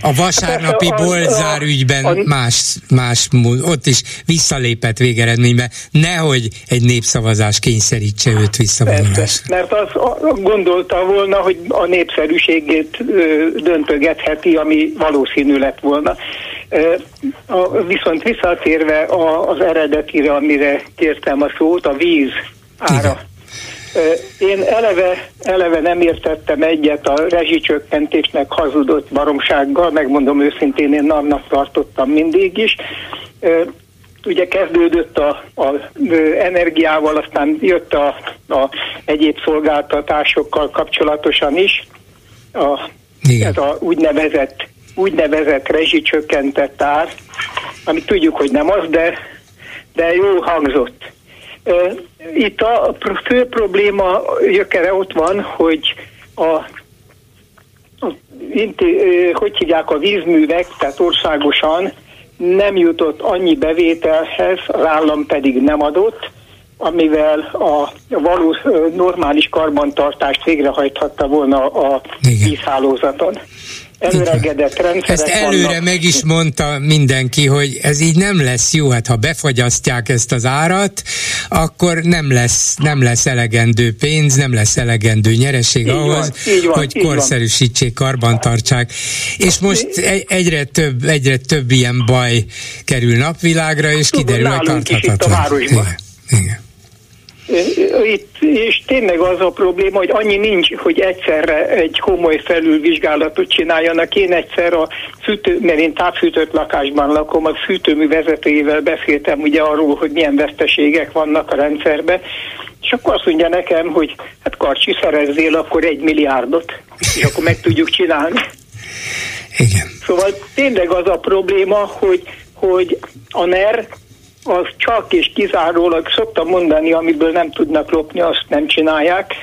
a vasárnapi hát bolzár ügyben a, más, más, ott is visszalépett végeredményben. Nehogy egy népszavazás kényszerítse őt visszavonulásra. Mert az gondolta volna, hogy a népszerűségét döntögetheti, ami valószínű lett volna. Viszont visszatérve az eredetire, amire kértem a szót, a víz ára. Igen. Én eleve, eleve nem értettem egyet a rezsicsökkentésnek hazudott baromsággal, megmondom őszintén, én annak tartottam mindig is. Ugye kezdődött a, a energiával, aztán jött a, a egyéb szolgáltatásokkal kapcsolatosan is. A, ez a úgynevezett úgynevezett rezsicsökkentett ár, amit tudjuk, hogy nem az, de, de jó hangzott. Itt a fő probléma jökere ott van, hogy a, hogy hívják a vízművek, tehát országosan nem jutott annyi bevételhez, az állam pedig nem adott, amivel a valós normális karbantartást végrehajthatta volna a vízhálózaton előregedett rendszerek Ezt előre vannak. meg is mondta mindenki, hogy ez így nem lesz jó, hát ha befagyasztják ezt az árat, akkor nem lesz, nem lesz elegendő pénz, nem lesz elegendő nyereség így ahhoz, van, van, hogy korszerűsítsék, karbantartsák. És most egyre több, egyre több ilyen baj kerül napvilágra, és kiderül, hogy tarthatatlan. Igen. Igen. Itt, és tényleg az a probléma, hogy annyi nincs, hogy egyszerre egy komoly felülvizsgálatot csináljanak. Én egyszer a fűtő, mert én távfűtött lakásban lakom, a fűtőmű vezetőjével beszéltem ugye arról, hogy milyen veszteségek vannak a rendszerben, és akkor azt mondja nekem, hogy hát Karcsi, szerezzél akkor egy milliárdot, és akkor meg tudjuk csinálni. Igen. Szóval tényleg az a probléma, hogy, hogy a NER az csak és kizárólag szoktam mondani, amiből nem tudnak lopni, azt nem csinálják.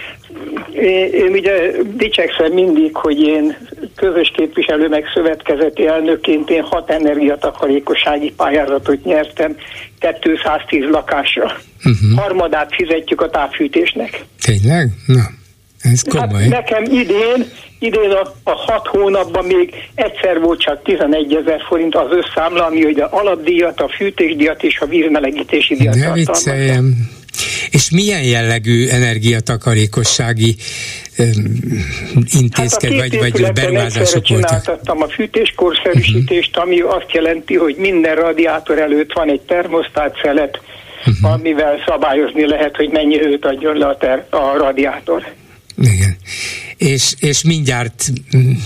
Én, én ugye dicsekszem mindig, hogy én közös képviselő meg szövetkezeti elnökként én hat energiatakarékossági pályázatot nyertem 210 lakásra. Uh-huh. Harmadát fizetjük a távfűtésnek. Tényleg? Na, ez komoly. Hát nekem idén, idén a, a hat hónapban még egyszer volt csak 11 ezer forint az összámla, ami ugye alapdíjat, a fűtésdíjat és a vízmelegítési díjat Ne vicceljem. És milyen jellegű energiatakarékossági intézkedés hát vagy, vagy beruházások voltak? csináltattam a fűtéskorszerűsítést, uh-huh. ami azt jelenti, hogy minden radiátor előtt van egy termosztát szelet, uh-huh. amivel szabályozni lehet, hogy mennyi hőt adjon le a, ter- a radiátor. Igen. És, és mindjárt,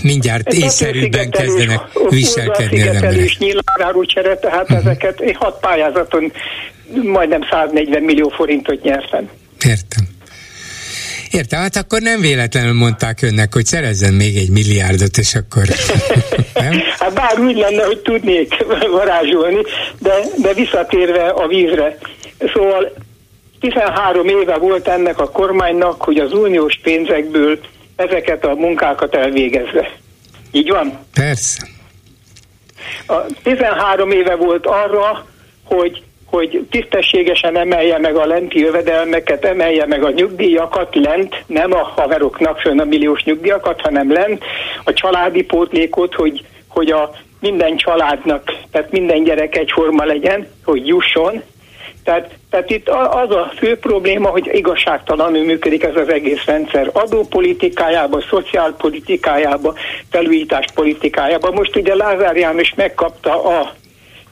mindjárt észszerűbben kezdenek viselkedni az emberek. nyilvánárúcsere, tehát uh-huh. ezeket én hat pályázaton majdnem 140 millió forintot nyertem. Értem. Értem, hát akkor nem véletlenül mondták önnek, hogy szerezzen még egy milliárdot, és akkor... nem? Hát bár úgy lenne, hogy tudnék varázsolni, de, de visszatérve a vízre. Szóval 13 éve volt ennek a kormánynak, hogy az uniós pénzekből ezeket a munkákat elvégezze. Így van? Persze. A 13 éve volt arra, hogy hogy tisztességesen emelje meg a lenti jövedelmeket, emelje meg a nyugdíjakat lent, nem a haveroknak fönn a milliós nyugdíjakat, hanem lent a családi pótlékot, hogy, hogy a minden családnak, tehát minden gyerek egyforma legyen, hogy jusson. Tehát, tehát itt az a fő probléma, hogy igazságtalanul működik ez az egész rendszer. Adópolitikájába, szociálpolitikájába, felújítás politikájába. Most ugye Lázár János megkapta a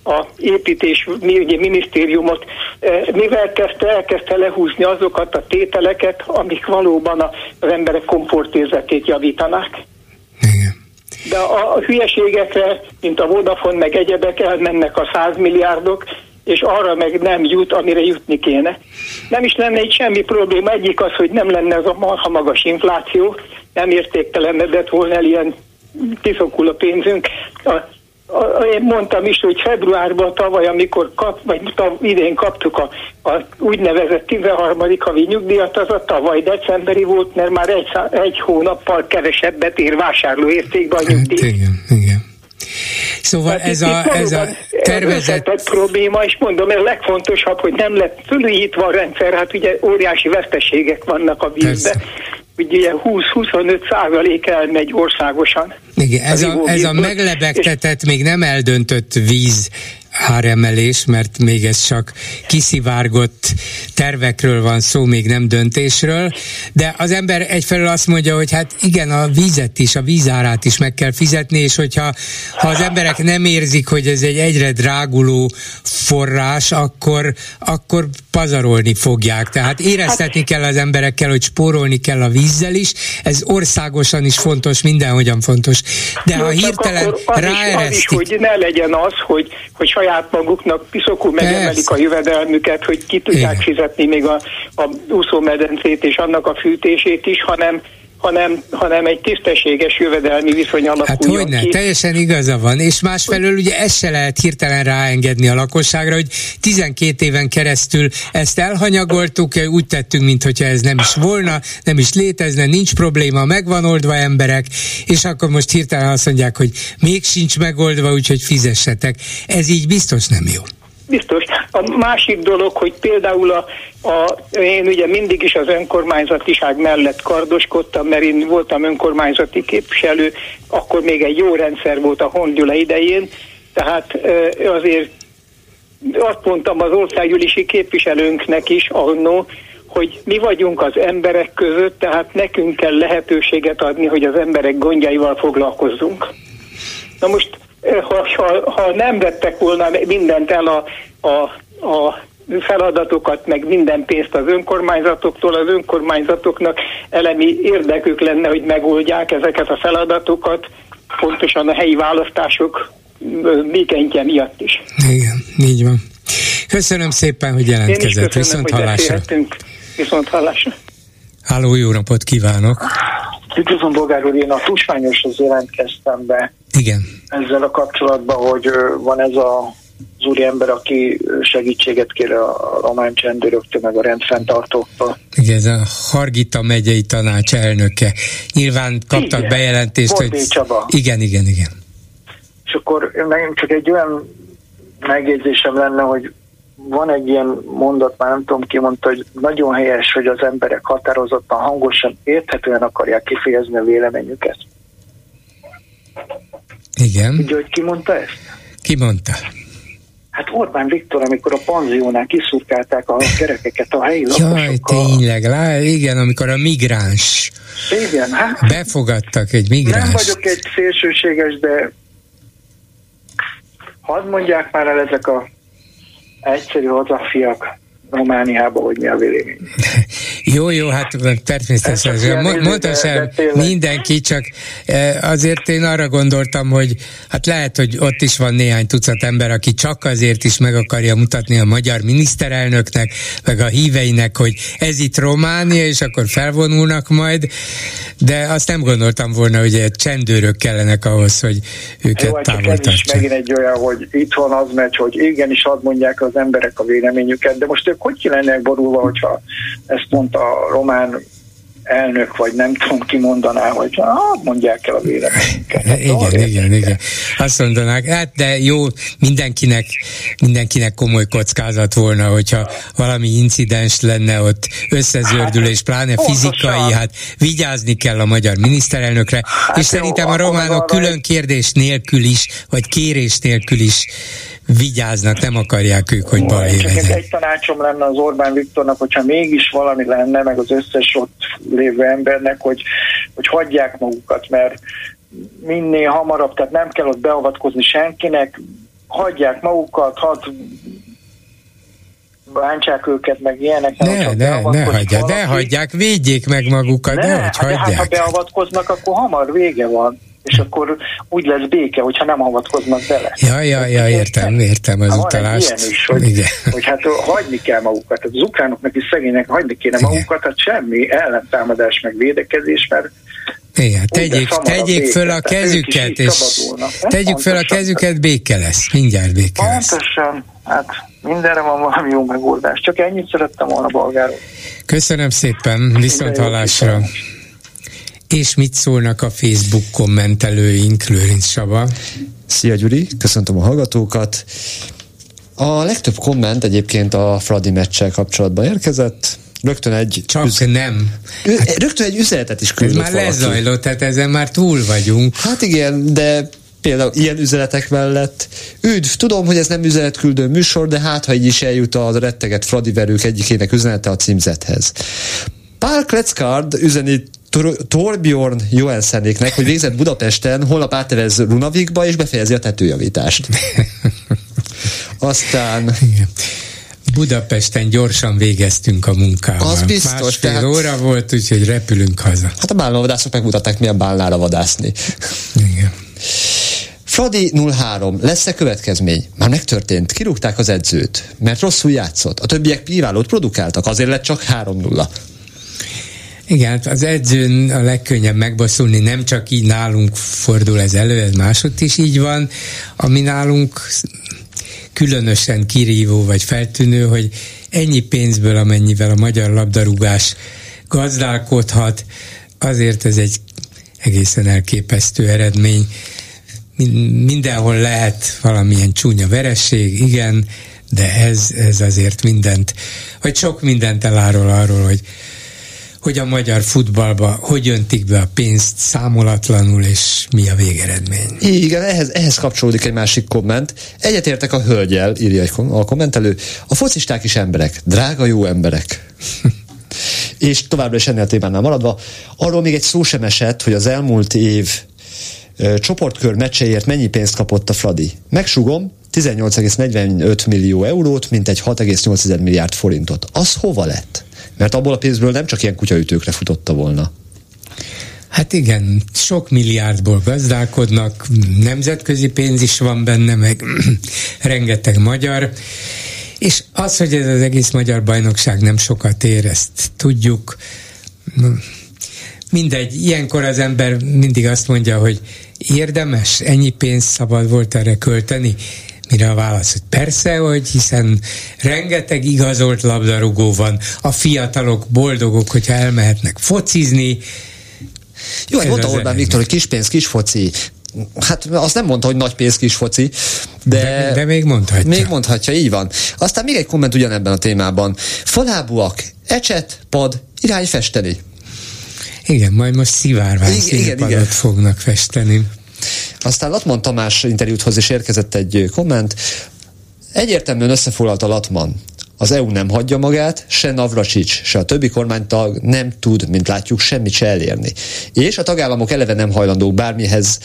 a építés ugye, minisztériumot, e, mivel kezdte, elkezdte lehúzni azokat a tételeket, amik valóban az emberek komfortérzetét javítanák. De a, a hülyeségekre, mint a Vodafone meg egyebek elmennek a 100 milliárdok, és arra meg nem jut, amire jutni kéne. Nem is lenne egy semmi probléma. Egyik az, hogy nem lenne ez a marha magas infláció, nem értéktelenedett volna el ilyen tiszokul a pénzünk. A én mondtam is, hogy februárban tavaly, amikor kap, vagy tav, idén kaptuk a, a úgynevezett 13. havi nyugdíjat, az a tavaly decemberi volt, mert már egy, egy hónappal kevesebbet ér vásárlóértékben a nyugdíj. Hát, igen, igen. Szóval hát ez, a, ez a tervezett... Ez probléma, és mondom, ez a legfontosabb, hogy nem lett fölújítva a rendszer, hát ugye óriási veszteségek vannak a vízbe. Ugye 20-25 százalék elmegy országosan. Igen, ez a, ez a meglebegtetett, még nem eldöntött víz áremelés, mert még ez csak kiszivárgott tervekről van szó, még nem döntésről, de az ember egyfelől azt mondja, hogy hát igen, a vízet is, a vízárát is meg kell fizetni, és hogyha ha az emberek nem érzik, hogy ez egy egyre dráguló forrás, akkor, akkor pazarolni fogják. Tehát éreztetni kell az emberekkel, hogy spórolni kell a vízzel is, ez országosan is fontos, mindenhogyan fontos. De ha hirtelen ráeresztik... Az is, hogy ne legyen az, hogy, hogy saját maguknak piszokul megemelik a jövedelmüket, hogy ki tudják Igen. fizetni még a, a úszómedencét és annak a fűtését is, hanem hanem, hanem egy tisztességes jövedelmi viszony alakuljon Hát hogyne, ki. teljesen igaza van, és másfelől ugye ezt se lehet hirtelen ráengedni a lakosságra, hogy 12 éven keresztül ezt elhanyagoltuk, úgy tettünk, mintha ez nem is volna, nem is létezne, nincs probléma, megvan oldva emberek, és akkor most hirtelen azt mondják, hogy még sincs megoldva, úgyhogy fizessetek. Ez így biztos nem jó. Biztos. A másik dolog, hogy például a, a, én ugye mindig is az önkormányzatiság mellett kardoskodtam, mert én voltam önkormányzati képviselő, akkor még egy jó rendszer volt a Hongyula idején, tehát azért azt mondtam az országgyűlési képviselőnknek is annó, hogy mi vagyunk az emberek között, tehát nekünk kell lehetőséget adni, hogy az emberek gondjaival foglalkozzunk. Na most ha, ha, ha nem vettek volna mindent el a, a, a feladatokat, meg minden pénzt az önkormányzatoktól, az önkormányzatoknak elemi érdekük lenne, hogy megoldják ezeket a feladatokat, pontosan a helyi választások mikéntje miatt is. Igen, így van. Köszönöm szépen, hogy jelentkezett. Köszönöm, Viszont hogy hallásra. Viszont hallásra. Háló, jó napot kívánok! Üdvözlöm, Bolgár úr, én a tusványoshoz jelentkeztem be. Igen. Ezzel a kapcsolatban, hogy van ez a, az úri ember, aki segítséget kér a román csendőröktől, meg a rendfenntartóktól. Igen, ez a Hargita megyei tanács elnöke. Nyilván kaptak igen. bejelentést, Bordé hogy... Csaba. Igen, igen, igen. És akkor nekem csak egy olyan megjegyzésem lenne, hogy van egy ilyen mondat, már nem tudom ki mondta, hogy nagyon helyes, hogy az emberek határozottan, hangosan, érthetően akarják kifejezni a véleményüket. Igen. Ugye, hogy ki mondta ezt? Ki mondta? Hát Orbán Viktor, amikor a panziónál kiszurkálták a kerekeket a helyi lakosokkal. Jaj, tényleg, lá, igen, amikor a migráns igen, hát befogadtak egy migráns. Nem vagyok egy szélsőséges, de hadd mondják már el ezek a egyszerű hazafiak, Romániába, hogy mi a vélemény. Jó, jó, hát természetesen. Mondta sem mindenki, csak eh, azért én arra gondoltam, hogy hát lehet, hogy ott is van néhány tucat ember, aki csak azért is meg akarja mutatni a magyar miniszterelnöknek, meg a híveinek, hogy ez itt Románia, és akkor felvonulnak majd, de azt nem gondoltam volna, hogy csendőrök kellenek ahhoz, hogy őket jó, távol ez is megint egy olyan, hogy itt van az megy, hogy igenis ad mondják az emberek a véleményüket, de most ők hogy ki lennének borulva, hogyha ezt mondta a román elnök, vagy nem tudom ki mondaná, hogy ah, mondják el a véleményüket. igen, hát, igen, igen. Azt mondanák, hát de jó, mindenkinek, mindenkinek komoly kockázat volna, hogyha valami incidens lenne ott összezördülés, pláne hát, fizikai, hát vigyázni kell a magyar miniszterelnökre, hát és jó, szerintem a románok külön kérdés nélkül is, vagy kérés nélkül is vigyáznak, nem akarják ők, hogy bal legyen. Egy tanácsom lenne az Orbán Viktornak, hogyha mégis valami lenne, meg az összes ott lévő embernek, hogy, hogy hagyják magukat, mert minél hamarabb, tehát nem kell ott beavatkozni senkinek, hagyják magukat, hadd bántsák őket, meg ilyenek. Ne, ne, ne, ne hagyják, de hagyják, védjék meg magukat, ne, de hogy hát, hagyják. Hát, ha beavatkoznak, akkor hamar vége van és akkor úgy lesz béke, hogyha nem avatkoznak bele. Ja, ja, ja, értem, értem az utalást. Ilyen is, hogy, Igen. hogy hát hagyni kell magukat. Az ukránoknak is szegénynek hagyni kéne Igen. magukat, hát semmi ellentámadás meg védekezés, mert igen, tegyék, tegyék föl a kezüket, és tegyük föl a kezüket, béke lesz, mindjárt béke lesz. Pontosan, hát mindenre van valami jó megoldás. Csak ennyit szerettem volna bolgáról. Köszönöm szépen, viszont hallásra. És mit szólnak a Facebook kommentelőink, Lőrinc Saba? Szia Gyuri, köszöntöm a hallgatókat. A legtöbb komment egyébként a Fradi meccsel kapcsolatban érkezett. Rögtön egy... Csak üz... nem. Rögtön egy üzenetet is küldött Ez már valaki. lezajlott, tehát ezen már túl vagyunk. Hát igen, de például ilyen üzenetek mellett. Üdv, tudom, hogy ez nem üzenetküldő műsor, de hát ha így is eljut a retteget Fradi verők egyikének üzenete a címzethez. Pál Kleckard üzeni Tor- Torbjorn Johanssenéknek, hogy végzett Budapesten, holnap átevez Runavikba, és befejezi a tetőjavítást. Aztán... Budapesten gyorsan végeztünk a munkával. Az biztos. Másfél tehát... óra volt, úgyhogy repülünk haza. Hát a bálnavadászok megmutatták, milyen bálnára vadászni. Igen. Fradi 03. Lesz-e következmény? Már megtörtént. Kirúgták az edzőt, mert rosszul játszott. A többiek priválót produkáltak, azért lett csak 3-0. Igen, hát az edzőn a legkönnyebb megbosszulni, nem csak így nálunk fordul ez elő, ez másod is így van, ami nálunk különösen kirívó vagy feltűnő, hogy ennyi pénzből, amennyivel a magyar labdarúgás gazdálkodhat, azért ez egy egészen elképesztő eredmény. Mindenhol lehet valamilyen csúnya veresség, igen, de ez, ez azért mindent, vagy sok mindent elárul arról, hogy hogy a magyar futballba hogy öntik be a pénzt számolatlanul, és mi a végeredmény. Igen, ehhez, ehhez kapcsolódik egy másik komment. Egyetértek a hölgyel, írja a kommentelő. A focisták is emberek, drága jó emberek. és továbbra is ennél a témánál maradva, arról még egy szó sem esett, hogy az elmúlt év ö, csoportkör meccseért mennyi pénzt kapott a Fradi. Megsugom, 18,45 millió eurót, mint egy 6,8 milliárd forintot. Az hova lett? Mert abból a pénzből nem csak ilyen kutyaütőkre futotta volna. Hát igen, sok milliárdból gazdálkodnak, nemzetközi pénz is van benne, meg rengeteg magyar, és az, hogy ez az egész magyar bajnokság nem sokat ér, ezt tudjuk. Mindegy, ilyenkor az ember mindig azt mondja, hogy érdemes, ennyi pénzt szabad volt erre költeni, Mire a válasz, hogy persze, hogy hiszen rengeteg igazolt labdarúgó van, a fiatalok boldogok, hogyha elmehetnek focizni. Jó, hát mondta Orbán Viktor, hogy kispénz, kis foci. Hát azt nem mondta, hogy nagy pénz kis foci, de, de, de még mondhatja. Még mondhatja, így van. Aztán még egy komment ugyanebben a témában. Falábúak, ecset, pad, irány festeni. Igen, majd most szivárvány igen, igen, igen. fognak festeni. Aztán Latman Tamás interjúthoz is érkezett egy komment. Egyértelműen összefoglalta Latman. Az EU nem hagyja magát, se Navracsics, se a többi kormánytag nem tud, mint látjuk, semmit se elérni. És a tagállamok eleve nem hajlandók bármihez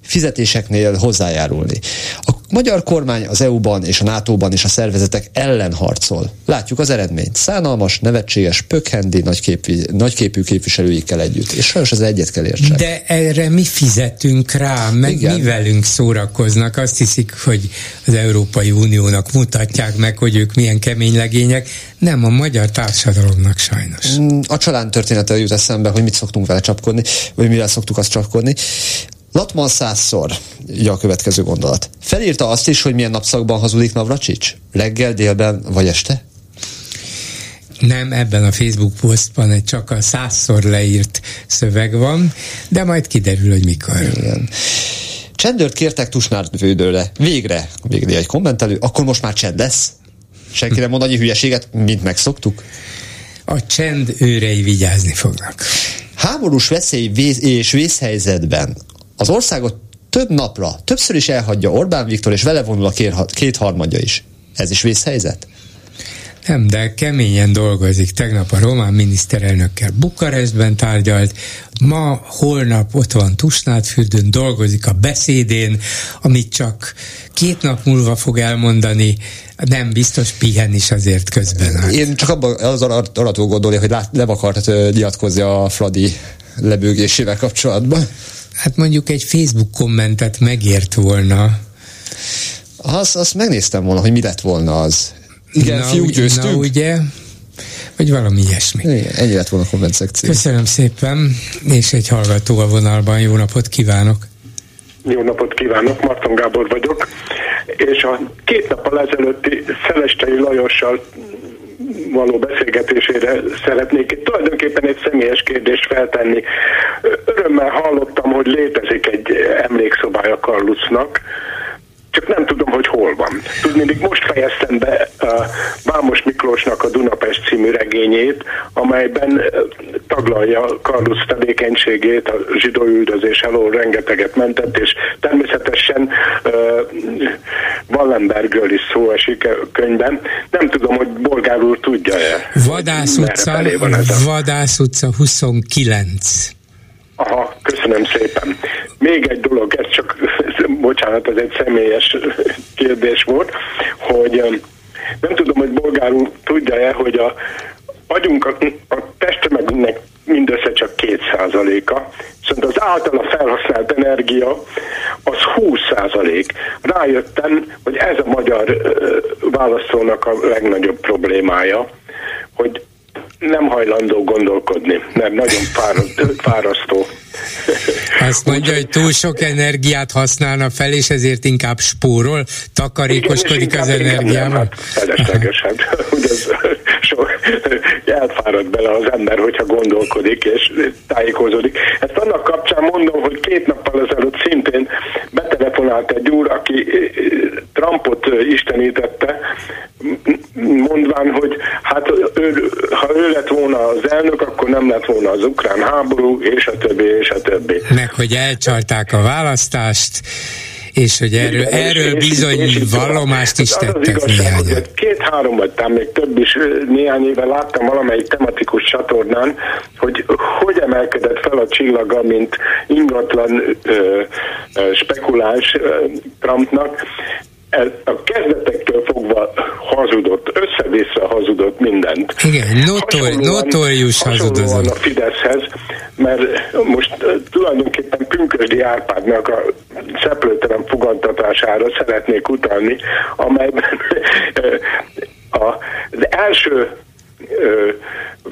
fizetéseknél hozzájárulni. A magyar kormány az EU-ban és a NATO-ban és a szervezetek ellen harcol. Látjuk az eredményt. Szánalmas, nevetséges, pökhendi, nagyképű, nagyképű képviselőikkel együtt. És sajnos ez egyet kell értsen. De erre mi fizetünk rá, meg Igen. mi velünk szórakoznak. Azt hiszik, hogy az Európai Uniónak mutatják meg, hogy ők milyen kemény legények. Nem a magyar társadalomnak sajnos. Mm, a család története jut eszembe, hogy mit szoktunk vele csapkodni, vagy mire szoktuk azt csapkodni. Latman százszor, ugye a következő gondolat. Felírta azt is, hogy milyen napszakban hazudik Navracsics? Reggel, délben vagy este? Nem, ebben a Facebook posztban egy csak a százszor leírt szöveg van, de majd kiderül, hogy mikor. Igen. Csendőrt kértek Tusnár vődőre. Végre, végre egy kommentelő, akkor most már csend lesz? Senki nem mond annyi hülyeséget, mint megszoktuk? A csend őrei vigyázni fognak. Háborús veszély és vészhelyzetben az országot több napra, többször is elhagyja Orbán Viktor, és vele vonul a kétharmadja is. Ez is vészhelyzet? Nem, de keményen dolgozik. Tegnap a román miniszterelnökkel Bukarestben tárgyalt, ma, holnap ott van Tusnádfürdőn, dolgozik a beszédén, amit csak két nap múlva fog elmondani, nem biztos pihen is azért közben. Hát. Én csak abban az arra gondolni, hogy nem akart nyilatkozni a Fradi lebőgésével kapcsolatban. Hát mondjuk egy Facebook kommentet megért volna. Azt, azt megnéztem volna, hogy mi lett volna az. Igen, na, fiúk győztünk. Na ugye, vagy valami ilyesmi. Igen, ennyi lett volna a komment szekció. Köszönöm szépen, és egy hallgató a vonalban. Jó napot kívánok! Jó napot kívánok, Marton Gábor vagyok, és a két nappal ezelőtti Szelestei Lajossal való beszélgetésére szeretnék tulajdonképpen egy személyes kérdést feltenni. Örömmel hallottam, hogy létezik egy emlékszobája Karlucnak, csak nem tudom, hogy hol van. Tudni, még most fejeztem be uh, Vámos Miklósnak a Dunapest című regényét, amelyben uh, taglalja Karlusz tevékenységét, a zsidó üldözés elől rengeteget mentett, és természetesen uh, Wallenbergről is szó esik a könyvben. Nem tudom, hogy Bolgár úr tudja-e. Vadász utca, Vadász utca 29. Aha, köszönöm szépen. Még egy dolog, ez csak, bocsánat, ez egy személyes kérdés volt, hogy nem tudom, hogy Bolgár úr tudja-e, hogy a agyunk a, a testtömegünknek mindössze csak 2%-a, viszont az általa felhasznált energia az 20%. Rájöttem, hogy ez a magyar választónak a legnagyobb problémája, hogy nem hajlandó gondolkodni, mert nagyon fárasztó. Azt mondja, hogy túl sok energiát használna fel, és ezért inkább spórol, takarékoskodik Igen, az energiával. Hát felesleges, hát, ugye ez so, elfárad bele az ember, hogyha gondolkodik és tájékozódik. Ezt annak kapcsán mondom, hogy két nappal ezelőtt szintén betelefonált egy úr, aki Trumpot istenítette, mondván, hogy hát ő, ha ő lett volna az elnök, akkor nem lett volna az ukrán háború, és a többi, és a többi. Meg, hogy elcsalták a választást, és hogy erről, erről és, bizony és, és vallomást is tettek néhányan. Két-három, vagy talán még több is néhány éve láttam valamelyik tematikus csatornán, hogy hogy emelkedett fel a csillaga, mint ingatlan ö, ö, spekuláns ö, Trumpnak, a kezdetektől fogva hazudott, össze-vissza hazudott mindent. Igen, notor, notorius hazudozó. a Fideszhez, mert most tulajdonképpen Pünkösdi Árpádnak a szeplőtelen fogadtatására szeretnék utalni, amelyben az első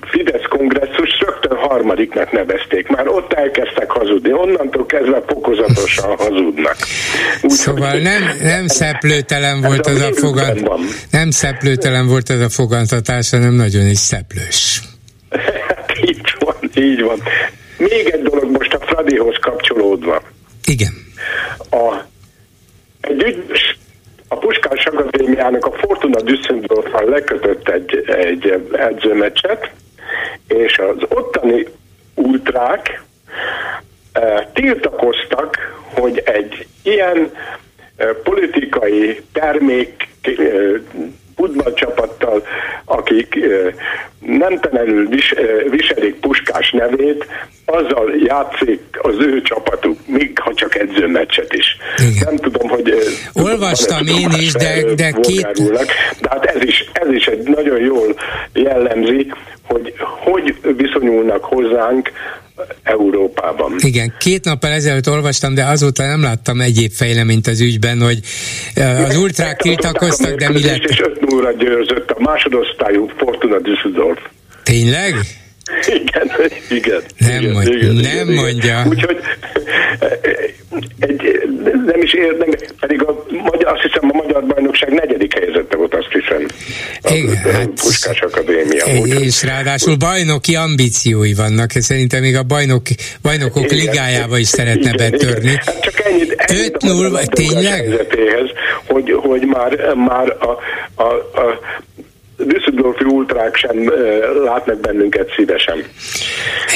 Fidesz kongresszus rögtön harmadiknak nevezték. Már ott elkezdtek hazudni, onnantól kezdve fokozatosan hazudnak. Úgy, szóval nem, nem szeplőtelen volt az a fogant, nem szeplőtelen volt az a fogantatás, hanem nagyon is szeplős. Hát így van, így van. Még egy dolog most a Fradihoz kapcsolódva. Igen. A, egy ügyes a Puskás Akadémiának a Fortuna Düsseldorfban lekötött egy, egy edzőmeccset, és az ottani ultrák e, tiltakoztak, hogy egy ilyen e, politikai termék e, futballcsapattal, akik nem tenelül vis, viselik Puskás nevét, azzal játszik az ő csapatuk, még ha csak edzőmeccset is. Igen. Nem tudom, hogy... Olvastam én is, de, de két... De hát ez is, ez is egy nagyon jól jellemzi, hogy hogy viszonyulnak hozzánk Európában. Igen, két nappal ezelőtt olvastam, de azóta nem láttam egyéb fejleményt az ügyben, hogy az ultrák tiltakoztak, de mi lett? És 5 0 győzött a másodosztályú Fortuna Düsseldorf. Tényleg? Igen, igen. Nem, igen, mond, igen, nem igen, mondja. Úgyhogy egy, nem is érdem, pedig a, azt hiszem a Magyar Bajnokság negyedik helyzete volt, azt hiszem. Igen, a, hát, Puskás Akadémia. És, és ráadásul bajnoki ambíciói vannak, szerintem még a bajnok, bajnokok igen, ligájába is szeretne igen, betörni. Igen. Hát csak ennyit, ennyit 5-0, tényleg? Hogy, hogy már, már a, a, a Düsseldorfi ultrák sem látnak bennünket szívesen.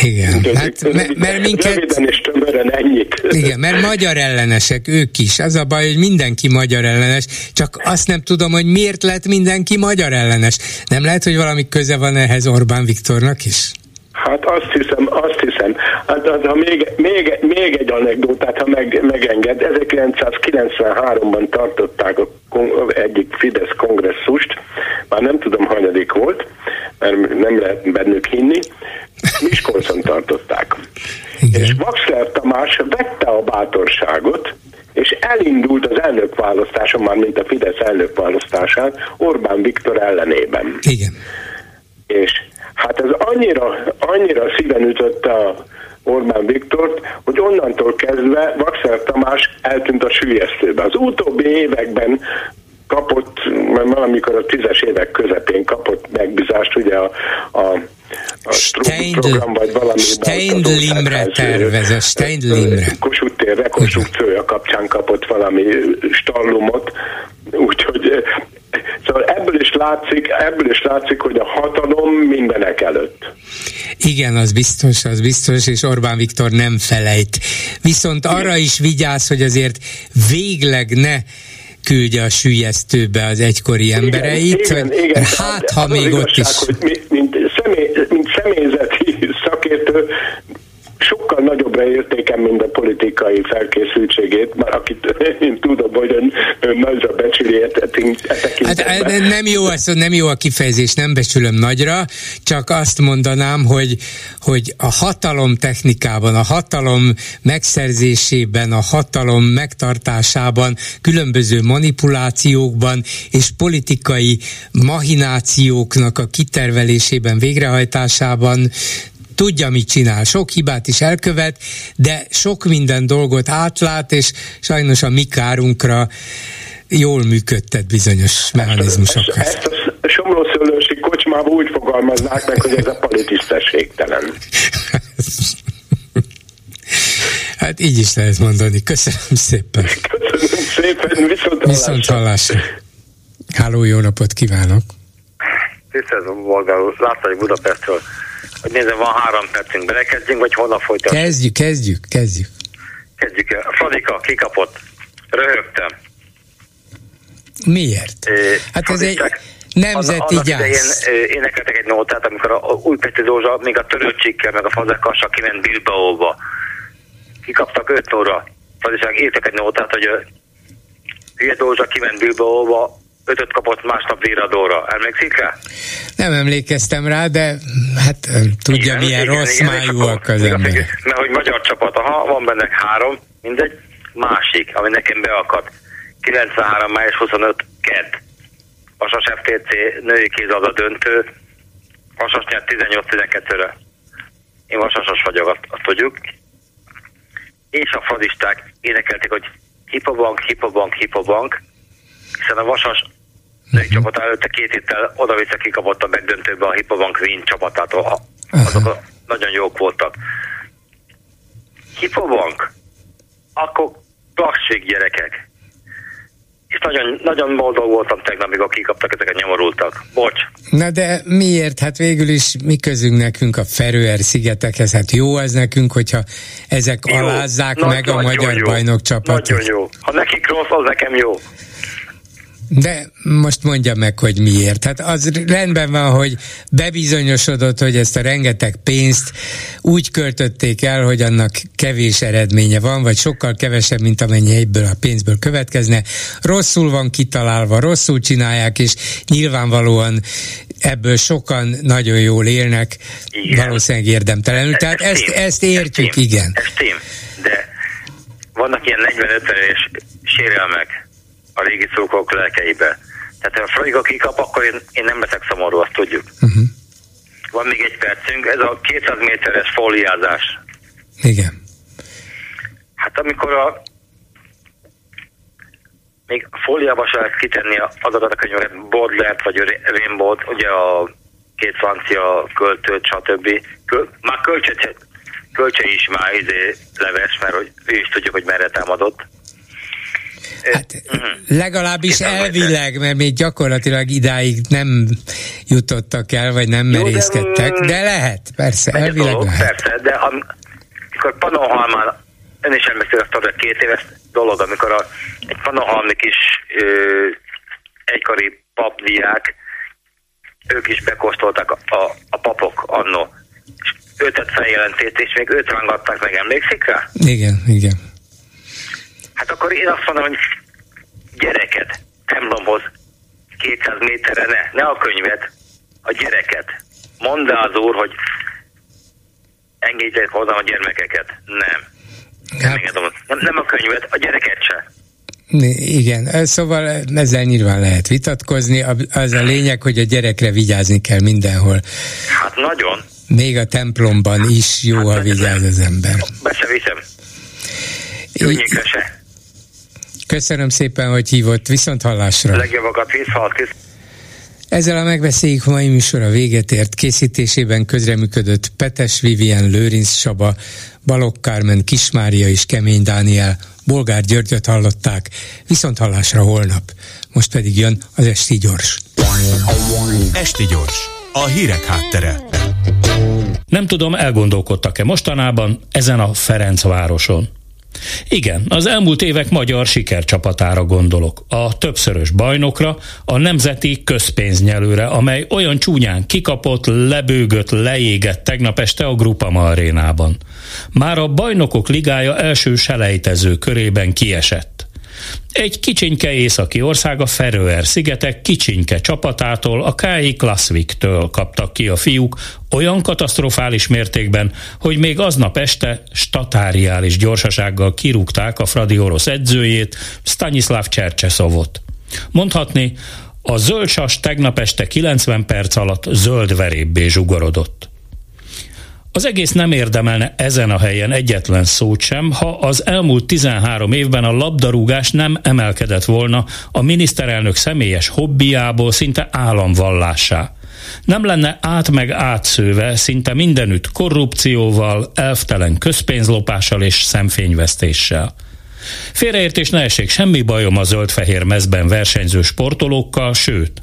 Igen, Úgyhogy hát mert, mert minket... Röviden és tömören ennyit. Igen, mert magyar ellenesek ők is. Az a baj, hogy mindenki magyar ellenes, csak azt nem tudom, hogy miért lett mindenki magyar ellenes. Nem lehet, hogy valami köze van ehhez Orbán Viktornak is? Hát azt hiszem, azt hiszem. Hát, hát ha még, még, még egy anekdótát, ha meg, megenged, 1993-ban tartották a egyik Fidesz kongresszust, már nem tudom, hanyadik volt, mert nem lehet bennük hinni, Miskolcon tartották. Igen. És Vaxler Tamás vette a bátorságot, és elindult az elnökválasztáson, már mint a Fidesz elnökválasztásán, Orbán Viktor ellenében. Igen. És hát ez annyira, annyira szíven ütötte a Orbán Viktort, hogy onnantól kezdve Vaxer Tamás eltűnt a sülyeztőbe. Az utóbbi években kapott, mert valamikor a tízes évek közepén kapott megbízást, ugye a, a a Steindl, program, vagy valami Steindlimre tervez, a Steindlimre. Kossuth tér rekonstrukciója kapcsán kapott valami stallumot, úgyhogy Szóval ebből is látszik, ebből is látszik, hogy a hatalom mindenek előtt. Igen, az biztos, az biztos, és Orbán Viktor nem felejt. Viszont arra is vigyáz, hogy azért végleg ne küldje a sülyeztőbe az egykori embereit. Igen, igen, igen. Hát, ha még ott igazság, is... Hogy mint, személy, sokkal nagyobbra értékem, mint a politikai felkészültségét, már akit én tudom, hogy ön, ön nagyra becsüli hát, nem jó, az, nem jó a kifejezés, nem becsülöm nagyra, csak azt mondanám, hogy, hogy a hatalom technikában, a hatalom megszerzésében, a hatalom megtartásában, különböző manipulációkban és politikai mahinációknak a kitervelésében, végrehajtásában tudja, mit csinál, sok hibát is elkövet, de sok minden dolgot átlát, és sajnos a mi kárunkra jól működtet bizonyos mechanizmusokat. Ezt, ezt a somlószőlősi kocsmában úgy fogalmaznák meg, hogy ez a politisztességtelen. Hát így is lehet mondani. Köszönöm szépen. Köszönöm szépen, viszont hallásra. Viszont hallásra. Háló, jó napot kívánok! Tisztelt Bolgár úr, László Budapestről hogy nézem, van három percünk, belekezdjünk, vagy holnap folytatjuk? Kezdjük, kezdjük, kezdjük. Kezdjük el. Fradika, kikapott. Röhögtem. Miért? É, hát ez egy nemzeti annak gyász. Én énekeltek egy nótát, amikor a Újpesti Dózsa még a törőcsikkel, meg a Fazekassa kiment Bilbaóba. Kikaptak 5 óra. Fadiság írtak egy nótát, hogy a Hülye Dózsa kiment Bilbaóba, ötöt kapott másnap véradóra. Emlékszik rá? Nem emlékeztem rá, de hát tudja, igen, milyen igen, rossz igen, májúak az ember. Mert hogy magyar csapat, ha van benne három, mindegy, másik, ami nekem beakadt. 93. május 25. kedd. Vasas FTC női kézabda döntő. Vasas nyert 18-12-re. én vasasos vagyok, azt, azt tudjuk, és a fradisták énekelték, hogy hipobank, hipobank, hipobank, hiszen a vasas uh-huh. csapat előtte két héttel oda-vissza kikapott a megdöntőbe a Hipobank Wien csapatától. Azok uh-huh. nagyon jók voltak. Hipobank, akkor klasszik gyerekek. És nagyon, nagyon boldog voltam tegnap, amikor kikaptak, ezeket nyomorultak. Bocs. Na de miért? Hát végül is mi közünk nekünk a Ferőer szigetekhez? Hát jó az nekünk, hogyha ezek jó, alázzák nagy, meg a magyar jó. bajnok csapatot. Nagyon jó. Ha nekik rossz, az nekem jó. De most mondja meg, hogy miért. Hát az rendben van, hogy bebizonyosodott, hogy ezt a rengeteg pénzt úgy költötték el, hogy annak kevés eredménye van, vagy sokkal kevesebb, mint amennyi egyből a pénzből következne. Rosszul van kitalálva, rosszul csinálják, és nyilvánvalóan ebből sokan nagyon jól élnek, igen. valószínűleg érdemtelenül. Tehát ezt, ezt, ezt értjük, ez igen. Ez tém, de vannak ilyen 45 éves sérelmek, a régi szókok lelkeibe. Tehát ha a Fradiga kikap, akkor én, én nem leszek szomorú, azt tudjuk. Uh-huh. Van még egy percünk, ez a 200 méteres fóliázás. Igen. Hát amikor a még fóliába se lehet kitenni azokat a könyveket, Baudelaire vagy Rainbow, ugye a két francia költőt, stb. Köl, már kölcse, kölcse is már izé leves, mert hogy ő is tudjuk, hogy merre támadott. Hát legalábbis elvileg, mert még gyakorlatilag idáig nem jutottak el, vagy nem merészkedtek, de lehet, persze, elvileg dolog, lehet. Persze, de amikor Panohalmán, ön is emlékszik azt a két éves dolog, amikor a, egy Panohalmi kis ö, egykori papdiák, ők is bekóstoltak a, a, a papok annó, és őtet feljelentét, és még őt rángatták meg, emlékszik rá? Igen, igen. Hát akkor én azt mondom, hogy gyereket templomhoz 200 méterre ne, ne a könyvet, a gyereket. Mondd az úr, hogy engedjék hozzá a gyermekeket. Nem. Hát... Nem, nem a könyvet, a gyereket se. Igen, szóval ezzel nyilván lehet vitatkozni. Az a lényeg, hogy a gyerekre vigyázni kell mindenhol. Hát nagyon. Még a templomban is jó, hát, ha vigyáz az ember. Be se viszem. Könnyékre se. Köszönöm szépen, hogy hívott. Viszont hallásra. Legjobbakat viszont. Ezzel a megbeszéljük mai műsor a véget ért. Készítésében közreműködött Petes Vivien, Lőrinc Saba, Balogh Kármen, Kismária és Kemény Dániel. Bolgár Györgyöt hallották. Viszont hallásra holnap. Most pedig jön az Esti Gyors. Esti Gyors. A hírek háttere. Nem tudom, elgondolkodtak-e mostanában ezen a Ferencvároson. Igen, az elmúlt évek magyar sikercsapatára gondolok. A többszörös bajnokra, a nemzeti közpénznyelőre, amely olyan csúnyán kikapott, lebőgött, leégett tegnap este a Grupama arénában. Már a bajnokok ligája első selejtező körében kiesett. Egy kicsinke északi ország a Feröer szigetek kicsinke csapatától, a K.I. Klassvik-től kaptak ki a fiúk olyan katasztrofális mértékben, hogy még aznap este statáriális gyorsasággal kirúgták a Fradi orosz edzőjét, Stanislav Csercseszovot. Mondhatni, a zöldsas tegnap este 90 perc alatt zöld verébbé zsugorodott. Az egész nem érdemelne ezen a helyen egyetlen szót sem, ha az elmúlt 13 évben a labdarúgás nem emelkedett volna a miniszterelnök személyes hobbiából szinte államvallássá. Nem lenne át meg átszőve szinte mindenütt korrupcióval, elvtelen közpénzlopással és szemfényvesztéssel. Félreértés ne essék, semmi bajom a zöld-fehér mezben versenyző sportolókkal, sőt,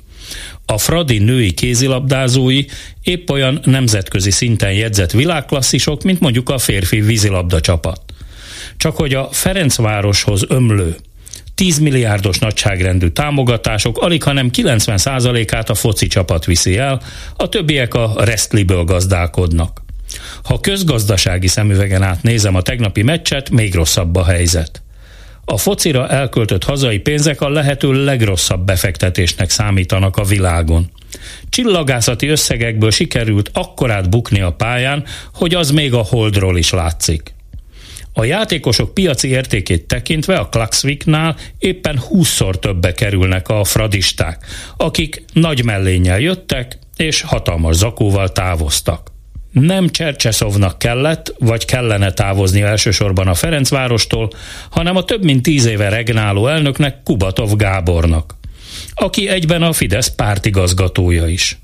a Fradi női kézilabdázói épp olyan nemzetközi szinten jegyzett világklasszisok, mint mondjuk a férfi vízilabda csapat. Csak hogy a Ferencvároshoz ömlő 10 milliárdos nagyságrendű támogatások alig, hanem 90%-át a foci csapat viszi el, a többiek a Restliből gazdálkodnak. Ha közgazdasági szemüvegen át nézem a tegnapi meccset, még rosszabb a helyzet. A focira elköltött hazai pénzek a lehető legrosszabb befektetésnek számítanak a világon. Csillagászati összegekből sikerült akkorát bukni a pályán, hogy az még a holdról is látszik. A játékosok piaci értékét tekintve a Klaxviknál éppen 20-szor többe kerülnek a fradisták, akik nagy mellénnyel jöttek és hatalmas zakóval távoztak. Nem Csercseszovnak kellett, vagy kellene távozni elsősorban a Ferencvárostól, hanem a több mint tíz éve regnáló elnöknek Kubatov Gábornak, aki egyben a Fidesz pártigazgatója is.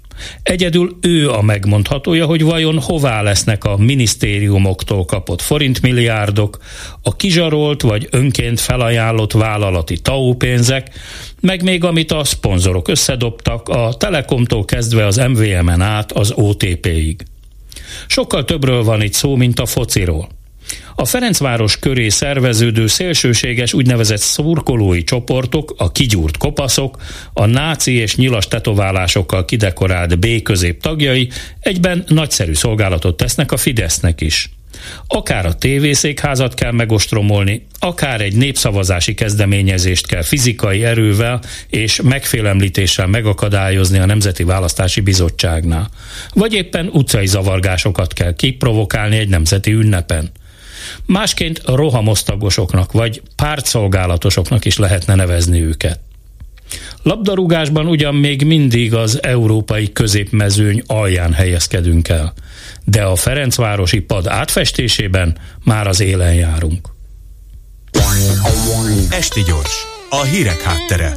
Egyedül ő a megmondhatója, hogy vajon hová lesznek a minisztériumoktól kapott forintmilliárdok, a kizsarolt vagy önként felajánlott vállalati TAU pénzek, meg még amit a szponzorok összedobtak, a Telekomtól kezdve az MVM-en át az OTP-ig. Sokkal többről van itt szó, mint a fociról. A Ferencváros köré szerveződő szélsőséges úgynevezett szurkolói csoportok, a kigyúrt kopaszok, a náci és nyilas tetoválásokkal kidekorált B-közép tagjai egyben nagyszerű szolgálatot tesznek a Fidesznek is. Akár a tévészékházat kell megostromolni, akár egy népszavazási kezdeményezést kell fizikai erővel és megfélemlítéssel megakadályozni a Nemzeti Választási Bizottságnál. Vagy éppen utcai zavargásokat kell kiprovokálni egy nemzeti ünnepen. Másként rohamosztagosoknak vagy pártszolgálatosoknak is lehetne nevezni őket. Labdarúgásban ugyan még mindig az európai középmezőny alján helyezkedünk el, de a Ferencvárosi pad átfestésében már az élen járunk. Esti gyors, a hírek háttere.